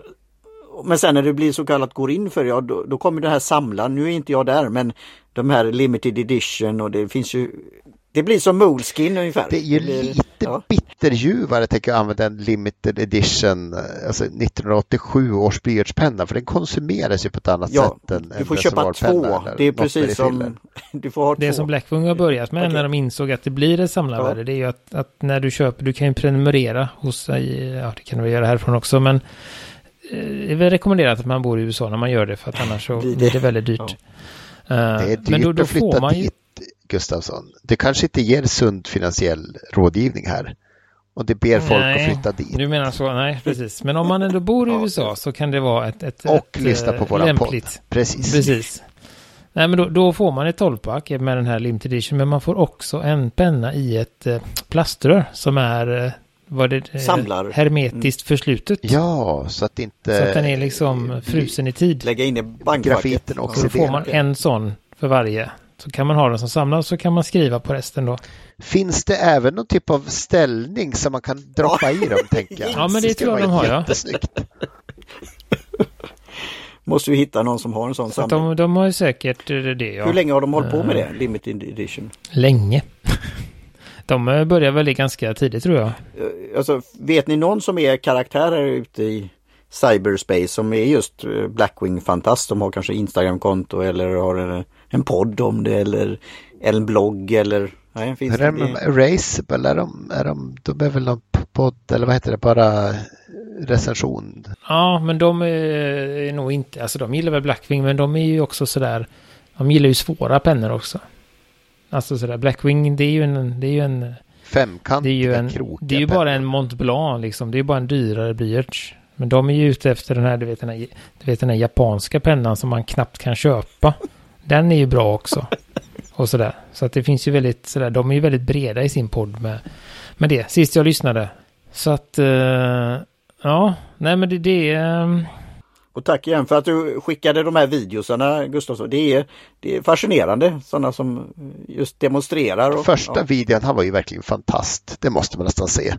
S3: men sen när det blir så kallat går in för ja då, då kommer det här samla, nu är inte jag där men de här limited edition och det finns ju det blir som Moleskin ungefär.
S2: Det är ju
S3: blir-
S2: lite
S3: ja.
S2: bitterljuvare tänker jag använda en limited edition, eh, alltså 1987 års blyertspenna för den konsumeras ju på ett annat
S3: Ja,
S2: sätt än
S3: du
S2: en
S3: får köpa
S2: reservoarpenna
S3: två. Det är precis som du får ha
S1: Det
S3: två.
S1: som Blackwing har börjat med
S3: Okej.
S1: när de insåg att det blir ett samlarvärde,
S3: Ja.
S1: det är ju att, att när du köper, du kan ju prenumerera hos, ja det kan du göra härifrån också, men eh, det är väl rekommenderat att man bor i USA när man gör det, för att annars så
S3: Blir det-
S1: väldigt dyrt. Eh,
S2: Det är dyrt
S1: men då, då
S2: att flytta
S1: får man ju,
S2: dit, Gustavsson. Det kanske inte ger sund finansiell rådgivning här. Och det ber folk
S1: Nej,
S2: att flytta dit.
S1: Du menar så, nej precis. Men om man ändå bor i USA så kan det vara ett, ett,
S2: Och
S1: ett,
S2: lyssna på
S1: eh,
S2: våran
S1: lämpligt.
S2: podd. Precis.
S1: Precis. Nej men då, då får man ett 12-pack med den här limited edition. Men man får också en penna i ett eh, plaströr som är eh, vad det,
S3: Samlar.
S1: hermetiskt förslutet.
S2: Ja, så att inte...
S1: Så att den är liksom frusen i tid.
S3: Lägga in i bankfacket.
S2: Grafiten
S1: Så
S2: också.
S1: då får man en sån för varje. Så kan man ha den som samlar så kan man skriva på resten då.
S2: Finns det även någon typ av ställning som man kan droppa i dem, tänker jag?
S1: Ja, men det
S2: skulle
S1: tror jag de har, ja.
S3: Måste ju hitta någon som har en sån samling.
S1: de, de har ju säkert eh, det ja.
S3: Hur länge har de hållit på med
S1: Eh.
S3: det? Limited edition.
S1: Länge. De eh, börjar väl ganska tidigt tror jag.
S3: Eh, Alltså, vet ni någon som är karaktärer ute i cyberspace som är just eh, Blackwing-fantast? De har kanske Instagram-konto eller har en, en podd om det eller en blogg eller... Nej, finns
S2: Hur är
S3: det?
S2: de med Erasable? Är de, är de, de är väl någon podd, eller vad heter det, bara recension?
S1: Ja, men de är, nog inte, alltså de gillar väl Blackwing, men de är ju också sådär, de gillar ju svåra pennor också. Alltså sådär, Blackwing, det är ju en, det är ju en,
S2: Femkantiga,
S1: det är ju en, det är ju bara en Mont Blanc liksom, det är ju bara en dyrare blyerts. Men de är ju ute efter den här, du vet den här, du vet den här japanska pennan som man knappt kan köpa. Den är ju bra också. Och sådär. Så att det finns ju väldigt sådär, de är ju väldigt breda i sin podd med, med det. Sist jag lyssnade. Så att, eh, ja, nej men det, det är... ehm,
S3: Och tack igen för att du skickade de här videosarna Gustafsson. Det är, det är fascinerande sådana som just demonstrerar. Och,
S2: Första
S3: ja.
S2: videon, han var ju verkligen fantast. Det måste man nästan se.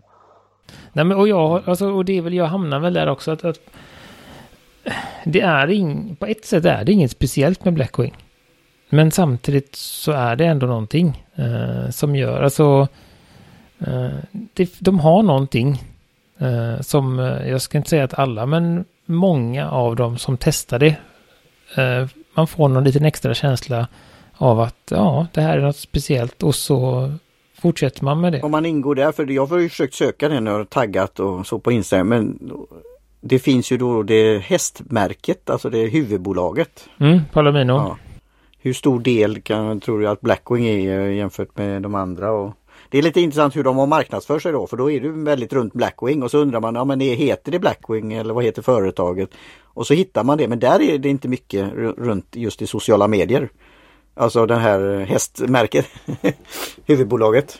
S1: Nej men och jag, alltså, och det är väl, jag hamnar väl där också att, att det är ing, på ett sätt är det inget speciellt med Blackwing. Men samtidigt så är det ändå någonting eh, som gör, alltså eh, det, de har någonting eh, som, eh, jag ska inte säga att alla, men många av dem som testar det, eh, man får någon liten extra känsla av att ja, det här är något speciellt och så fortsätter man med det.
S3: Om man ingår där, för jag har ju försökt söka det när jag har taggat och så på Instagram. Men det finns ju då det hästmärket, alltså det huvudbolaget.
S1: Mm, Palomino.
S3: Ja. Hur stor del kan, tror du att Blackwing är eh, jämfört med de andra? Och det är lite intressant hur de har marknadsför sig då, för då är du väldigt runt Blackwing och så undrar man, ja men heter det Blackwing eller vad heter företaget? Och så hittar man det, men där är det inte mycket runt just i sociala medier. Alltså den här hästmärket, huvudbolaget.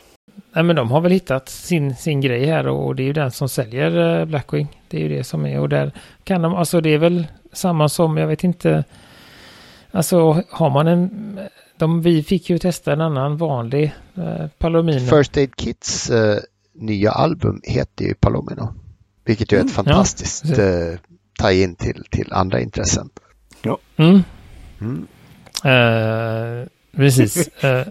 S1: Nej men de har väl hittat sin, sin grej här och det är ju den som säljer eh, Blackwing. Det är ju det som är och där kan de, alltså det är väl samma som, jag vet inte. Alltså har man en, de, vi fick ju testa en annan vanlig eh, Palomino.
S2: First Aid Kits eh, nya album heter ju Palomino. Vilket ju är ett
S3: Mm,
S2: fantastiskt
S1: precis.
S2: eh, tie-in till, till andra intressen.
S1: Mm.
S2: Mm.
S1: Eh, precis. Eh,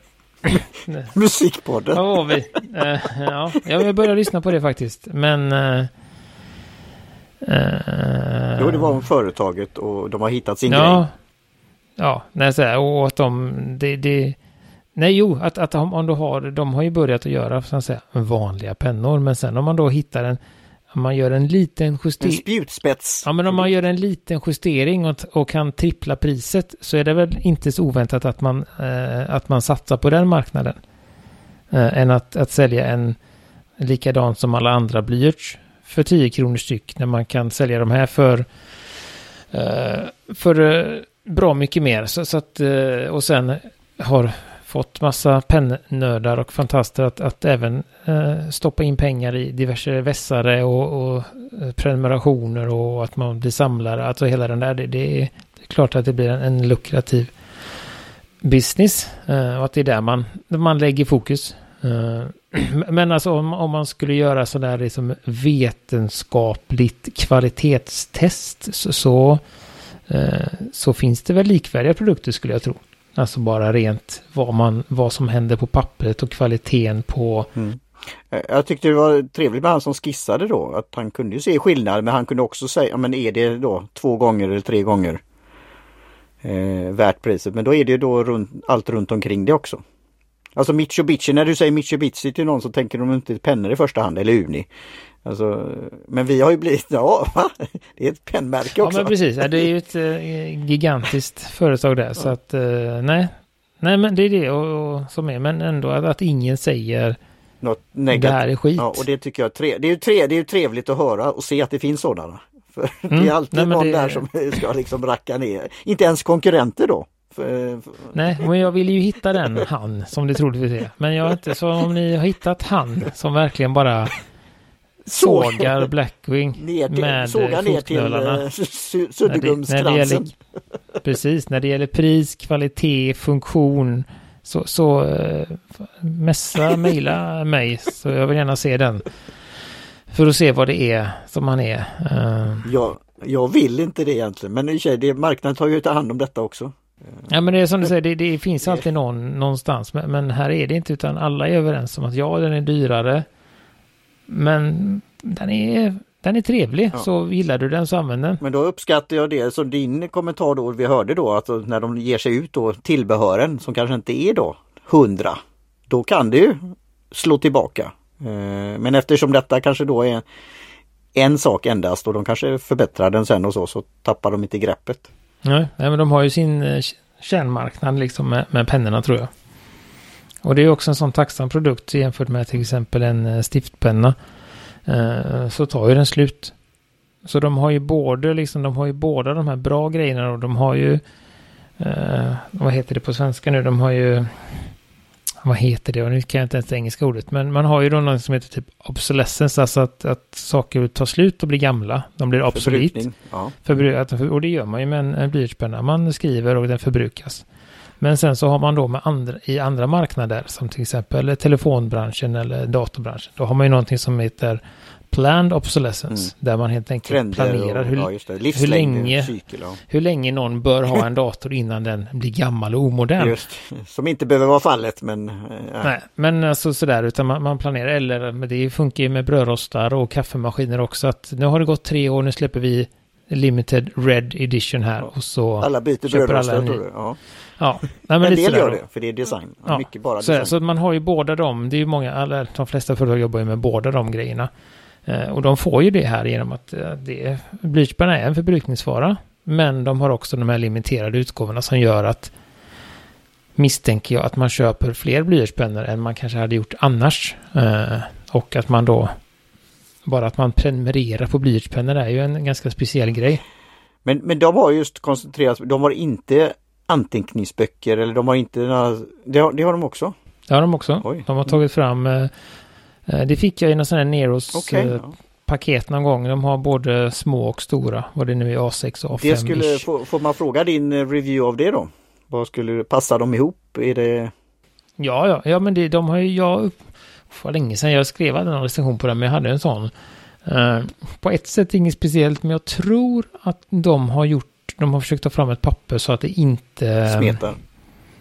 S3: Musikpodden.
S1: var vi? Eh, ja, jag började lyssna på det faktiskt. Men... Eh, eh,
S3: Jo, det var om företaget och de har hittat sin
S1: ja,
S3: grej.
S1: Ja, nej, så här, och att de, det, det, nej jo, att, att om, om du har, de har ju börjat att göra, så att säga, vanliga pennor, men sen om man då hittar en, om man gör en liten
S3: En
S1: justering,
S3: spjutspets.
S1: ja men om man gör en liten justering och, och kan trippla priset, så är det väl inte så oväntat att man, eh, att man satsar på den marknaden. Eh, än att, att sälja en likadan som alla andra blyerts för 10 kronor styck, när man kan sälja de här för eh, för eh, bra mycket mer. Så, så att, eh, och sen har fått massa pennnördar och fantaster att, att även eh, stoppa in pengar i diverse vässare och, och eh, prenumerationer och att man blir samlare. Alltså hela den där, det, det, är, det är klart att det blir en, en lukrativ business eh, och att det är där man, man lägger fokus. Eh, men alltså om, om man skulle göra sådär liksom vetenskapligt kvalitetstest så, så, Eh, så finns det väl likvärdiga produkter skulle jag tro. Alltså bara rent vad, man, vad som händer på pappret och kvaliteten på...
S3: Mm. Eh, jag tyckte det var trevligt med han som skissade då. Att han kunde ju se skillnad men han kunde också säga, men är det då två gånger eller tre gånger eh, värt priset? Men då är det ju då runt, allt runt omkring det också. Alltså Mitsubishi, när du säger Mitsubishi till någon så tänker de inte pennor i första hand, eller Uni. Alltså, men vi har ju blivit, ja, va? det är ett pennmärke
S1: Ja
S3: också.
S1: men precis, Ja, det är ju ett eh, gigantiskt företag där så att eh, nej. Nej men det är det och, och, som är, men ändå att, att ingen säger
S3: något
S1: det
S3: negativt.
S1: här är skit.
S3: Ja, och det tycker jag är, tre, det är, ju tre, det är trevligt att höra och se att det finns sådana. För det
S1: Mm.
S3: är alltid
S1: Nej,
S3: någon
S1: det-
S3: där som ska liksom racka ner. Inte ens konkurrenter då. För, för,
S1: Nej, men jag vill ju hitta den han som det troligtvis är. Men jag är inte så om ni har hittat han som verkligen bara sågar Blackwing
S3: ner till,
S1: med
S3: såga ner till
S1: fotknölarna.
S3: eh, su-
S1: När det,
S3: suddgumskransen.
S1: när det gäller, precis, när det gäller pris, kvalitet, funktion. Så, så eh, messa, mejla mig så jag vill gärna se den. För att se vad det är som han är. Eh,
S3: Jag, jag vill inte det egentligen men i och för sig, det, marknaden tar ju ta hand om detta också.
S1: Ja men det är som du säger, det, det finns alltid någon någonstans. Men, men här är det inte utan alla är överens om att ja, den är dyrare. Men den är, den är trevlig.
S3: Ja.
S1: Så gillar du den så använd den.
S3: Men då uppskattar jag det som din kommentar då vi hörde då att när de ger sig ut då tillbehören som kanske inte är då 100. Då kan det ju slå tillbaka. Eh, Men eftersom detta kanske då är en sak endast och de kanske förbättrar den sen och så så tappar de inte greppet.
S1: Nej, men de har ju sin eh, kärnmarknad liksom med, med pennorna tror jag. Och det är också en sån tacksam produkt jämfört med till exempel en eh, stiftpenna. Eh, så tar ju den slut. Så de har ju både liksom, de har ju båda de här bra grejerna och de har ju eh, vad heter det på svenska nu? De har ju vad heter det? Och nu kan jag inte ens det engelska ordet. Men man har ju då något som heter typ obsolescence. Alltså att, att saker tar slut och blir gamla. De blir obsolet.
S3: Ja.
S1: Förbru- och det gör man ju med en, en blyertspenna. Man skriver och den förbrukas. Men sen så har man då med andra, i andra marknader som till exempel telefonbranschen eller datorbranschen. Då har man ju någonting som heter planned obsolescence. Där man helt enkelt
S3: Mm. Trender
S1: planerar
S3: och
S1: hur,
S3: ja, just det. livslängd,
S1: länge-
S3: cykel. Ja.
S1: hur länge någon bör ha en dator innan den blir gammal och omodern.
S3: Just, som inte behöver vara fallet men eh,
S1: Nej, men alltså sådär, utan man, man planerar, eller men det funkar ju med brödrostar och kaffemaskiner också, att nu har det gått tre år, nu släpper vi limited red edition här och så
S3: alla byter brödrostar tror du? Ja.
S1: Ja, nej, men
S3: En del gör det för det är design.
S1: Ja,
S3: Mycket bara
S1: Så,
S3: design.
S1: så man har ju båda dem, det är ju många, alla, de flesta företag jobbar ju med båda de grejerna. Eh, och de får ju det här genom att eh, det, blyertspenna är en förbrukningsvara. Men de har också de här limiterade utgåvorna som gör att misstänker jag att man köper fler blyertspennor än man kanske hade gjort annars. Eh, och att man då bara att man prenumererar på blyertspennor är ju en ganska speciell grej.
S3: Men, men de har just koncentrerat de har inte anteckningsböcker eller de har inte några, det har, det har de också.
S1: Det har de också.
S3: Oj.
S1: De har tagit fram, det fick jag i någon sån här Neros
S3: Okej.
S1: eh,
S3: ja.
S1: paket någon gång. De har både små och stora. Vad det nu är A6 och A5.
S3: Det skulle, får man fråga din eh, review av det då? Vad skulle passa dem ihop? Är det
S1: Ja, ja, ja, men det, de har ju, jag, för länge sedan jag skrev någon recension på det, men jag hade en sån. Eh, på ett sätt inget speciellt, men jag tror att de har gjort, de har försökt ta fram ett papper så att det inte
S3: smetar?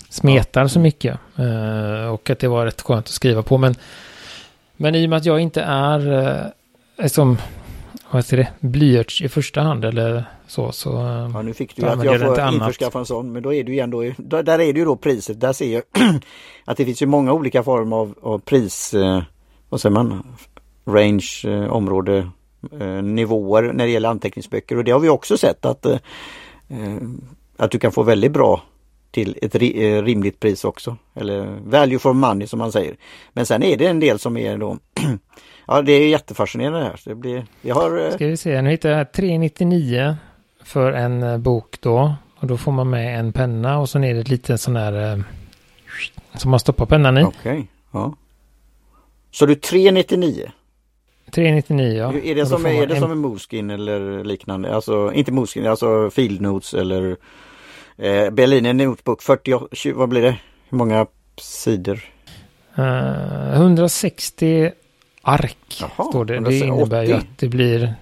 S1: smetar så mycket. Eh, och att det var rätt skönt att skriva på, men, men i och med att jag inte är uh, som, vad heter det, blyerts i första hand eller så, så eh,
S3: Ja nu fick du att jag får införskaffa en sån men då är det ju ändå, då- där är det ju då priset. Där ser jag att det finns ju många olika former av, av pris, eh, vad säger man, range, eh, område, eh, nivåer när det gäller anteckningsböcker. Och det har vi också sett att, eh, eh, att du kan få väldigt bra till ett eh, rimligt pris också. Eller value for money som man säger. Men sen är det en del som är då Ja det är jättefascinerande här. Så det blir, jag har eh,
S1: Ska vi se, nu hittar jag här 399 för en eh, bok då. Och då får man med en penna och så är det ett litet sån eh, som man stoppar pennan i.
S3: Okej, ja. Så du 399?
S1: 399 ja.
S3: är det som, är det
S1: en-
S3: som en Moleskin eller liknande? Alltså inte Moleskin, alltså Field Notes eller eh, Berliner Notebook 40, 20, vad blir det? Hur många sidor?
S1: Eh, 160 ark
S3: Jaha,
S1: står det. Det
S3: 180.
S1: innebär ju att det blir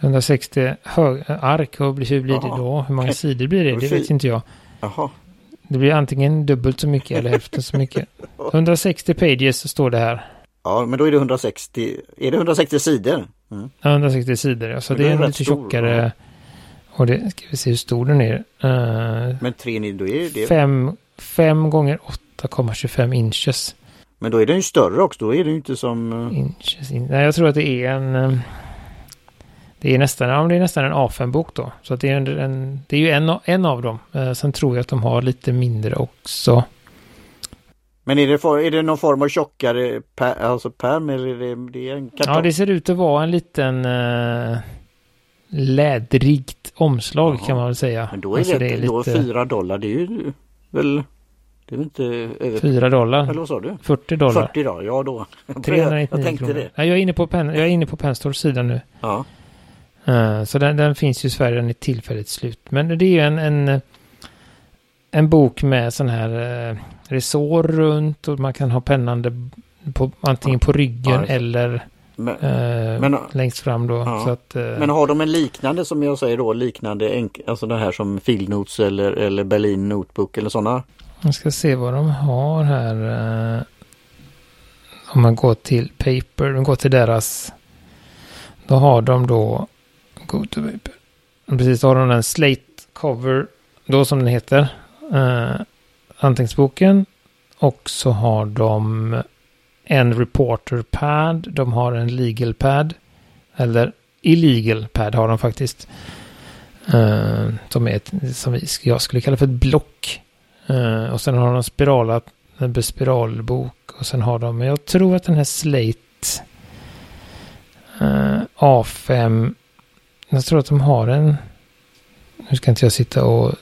S1: 160 hög, ark. Och hur blir det
S3: Jaha.
S1: då? Hur många sidor blir det? Det vet inte jag.
S3: Jaha,
S1: Det blir antingen dubbelt så mycket eller hälften så mycket. 160 pages står det här.
S3: ja men då är det 160, är det 160 sidor? Mm.
S1: Ja, 160 sidor ja. Så
S3: Men
S1: det är en lite
S3: stor,
S1: tjockare. Och det ska vi se hur stor den är. Uh,
S3: Men 399, då är det,
S1: fem, fem gånger 8,25 inches.
S3: men då är den ju större också, då är det ju inte som eh,
S1: inches in. Nej, jag tror att det är en... eh, Det är nästan, ja, det är nästan en A5-bok då. Så det är, en, en, det är ju en, en av dem. Eh, sen tror jag att de har lite mindre också.
S3: Men är det, for, är det någon form av tjockare per, alltså perm eller är det, det är en kartong?
S1: Ja, det ser ut att vara en liten uh, lädrigt omslag
S3: Jaha.
S1: kan man väl säga.
S3: Men då är
S1: Alltså,
S3: det, då
S1: lite
S3: 4 dollar, det är ju väl... Det är väl inte över...
S1: 4 dollar.
S3: Eller vad sa du?
S1: 40 dollar.
S3: 40 dollar, ja då. Jag
S1: 399
S3: tänkte
S1: kronor.
S3: det.
S1: Ja, jag är inne på, pen, jag är inne på Penstores sida nu.
S3: Ja.
S1: Eh, så den, den finns ju i Sverige, den är tillfälligt slut. Men det är ju en, en, en bok med sån här uh, resår runt och man kan ha pennande på, antingen på ryggen
S3: Ja, det.
S1: eller
S3: Men,
S1: eh,
S3: Men-
S1: längst fram då.
S3: Ja.
S1: Att, eh,
S3: men har de en liknande som jag säger då, liknande, alltså det här som Field Notes eller, eller Berlin Notebook eller sådana?
S1: Jag ska se vad de har här. eh, Om man går till Paper, de går till deras. Då har de då Go to Paper. Precis, då har de den Slate Cover, då som den heter. Uh, anteckningsboken. Och så har de en Reporter Pad. De har en Legal Pad. Eller Illegal Pad har de faktiskt. Uh, som är ett, som vi, jag skulle kalla för ett block. Uh, och sen har de spiralat, en spiralbok. Och sen har de, men jag tror att den här Slate eh, uh, A5. Jag tror att de har en. Nu ska inte jag sitta och.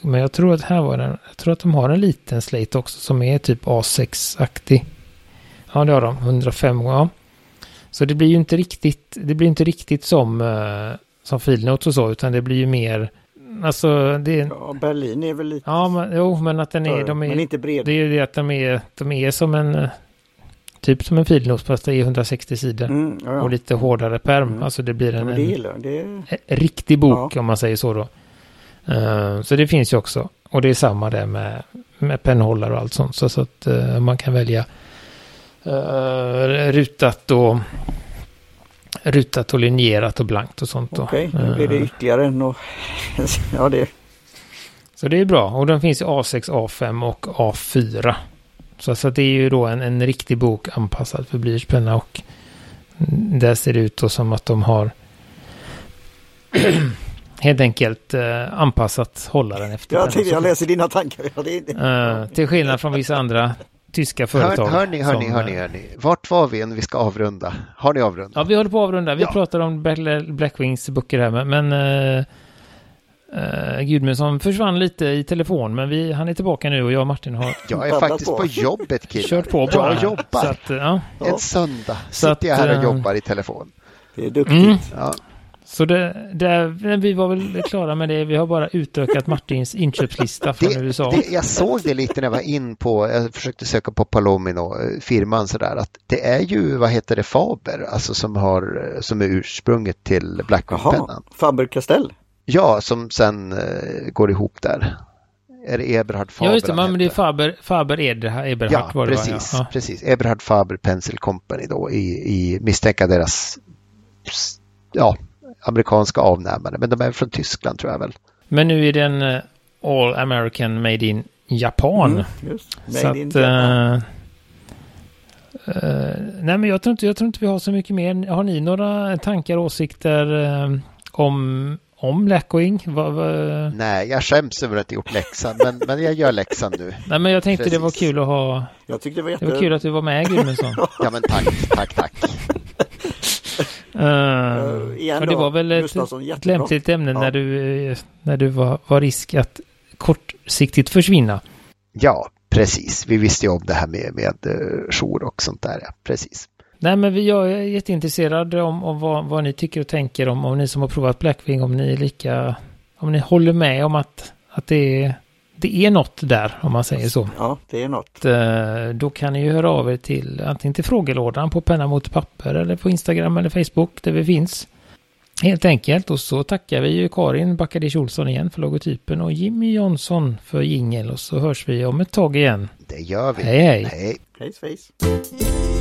S1: Men jag tror att här var den. Jag tror att de har en liten Slate också som är typ A6-aktig. Ja, det har de. 105 ja. Så det blir ju inte riktigt. Det blir inte riktigt som. eh, som filnotes och så. Utan det blir ju mer. Alltså det är.
S3: Ja, Berlin är väl lite
S1: Ja, men, jo, men att den är, de är,
S3: men inte bred.
S1: det är ju det att de är, de är som en, eh, typ som en filnos fast det är 160 sidor.
S3: Mm, ja, ja.
S1: Och lite hårdare perm.
S3: Mm.
S1: Alltså det blir
S3: Ja,
S1: en,
S3: men det jag. Det är...
S1: en riktig bok om man säger så då. Eh, så det finns ju också. Och det är samma där med, med pennhållare och allt sånt. Så, så att eh, man kan välja uh, rutat och rutat och linjerat och blankt och sånt.
S3: Okej, nu blir det
S1: Eh,
S3: ytterligare en och... Ja, det...
S1: Så det är bra. Och den finns i A6, A5 och A4. Så, så det är ju då en, en riktig bok anpassad för blyertspenna och där ser det ut då som att de har helt enkelt eh, anpassat hållaren efter
S3: Jag tänkte jag läser dina tankar. Ja, det, det.
S1: Eh, till skillnad från vissa andra tyska
S2: Hör,
S1: företag.
S2: hörni, hörni,
S1: som,
S2: hörni,
S1: eh,
S2: hörni. Vart var vi när vi ska avrunda? Har ni avrundat?
S1: Ja, vi håller på att avrunda. Vi
S2: Ja.
S1: pratar om Black- Blackwings böcker här, men, men uh, uh, Gudmundsson försvann lite i telefon, men vi, han är tillbaka nu och jag och Martin har
S2: Jag är faktiskt
S3: på.
S2: på jobbet killar.
S1: kört på bara.
S2: Jag jobbar.
S1: Så att, eh, ja.
S2: En söndag
S1: Så
S2: sitter jag här
S1: att,
S2: och
S1: eh,
S2: jobbar i telefon.
S3: det är duktigt.
S1: Mm.
S2: Ja.
S1: Så det, det, vi var väl klara med det. Vi har bara utökat Martins inköpslista från
S2: Det,
S1: USA.
S2: det, jag såg det lite när jag var in på, jag försökte söka på Palomino, eh, firman sådär, att det är ju, vad heter det, Faber, alltså som har, som är ursprunget till
S3: Jaha,
S2: Blackwing-pennan.
S3: Faber-Castell.
S2: Ja, som sen eh, går ihop där. Är det Eberhard Faber
S1: ja, just det. Men det är? Faber, Faber Eberhard, Eberhard
S2: Ja,
S1: var det
S2: precis,
S1: va? Ja.
S2: precis. Eberhard Faber Pencil Company då i, i misstänka deras ja, amerikanska avnämare. Men de är från Tyskland tror jag väl.
S1: Men nu är den eh, All American Made in Japan.
S3: Mm, just.
S1: Så
S3: Made in
S1: att...
S3: Japan.
S1: eh, nej, men jag tror, inte, jag tror inte vi har så mycket mer. Har ni några tankar och åsikter eh, om, om Blackwing?
S2: Nej, jag skäms över att jag gjort läxan, men, men jag gör läxan nu.
S1: nej, men jag tänkte det var
S2: Precis.
S1: kul att ha...
S3: Jag tyckte det var
S1: Det
S3: jätte...
S1: var kul att du var med Gudmundsson.
S2: Ja, men tack, tack, tack.
S1: Uh,
S3: igen
S1: och det
S3: då,
S1: var väl ett,
S3: Gustafsson,
S1: ett lämpligt ämne
S3: Ja.
S1: när du, eh, när du var, var risk att kortsiktigt försvinna.
S2: Ja, precis. Vi visste ju om det här med, med uh, jour och sånt där. Ja, precis.
S1: Nej, men vi, jag är jätteintresserad om, om vad, vad ni tycker och tänker om, om ni som har provat Blackwing, om ni är lika, om ni håller med om att, att det, är, det är något där, om man säger så.
S3: Ja, det är något.
S1: Eh, Då kan ni ju höra av er till antingen till frågelådan på penna mot papper eller på Instagram eller Facebook där vi finns. Helt enkelt. Och så tackar vi ju Karin Backadish Olsson igen för logotypen och Jimmy Jonsson för jingel och så hörs vi om ett tag igen.
S2: Det gör vi.
S1: Hej hej!
S2: Hej.
S3: Face face.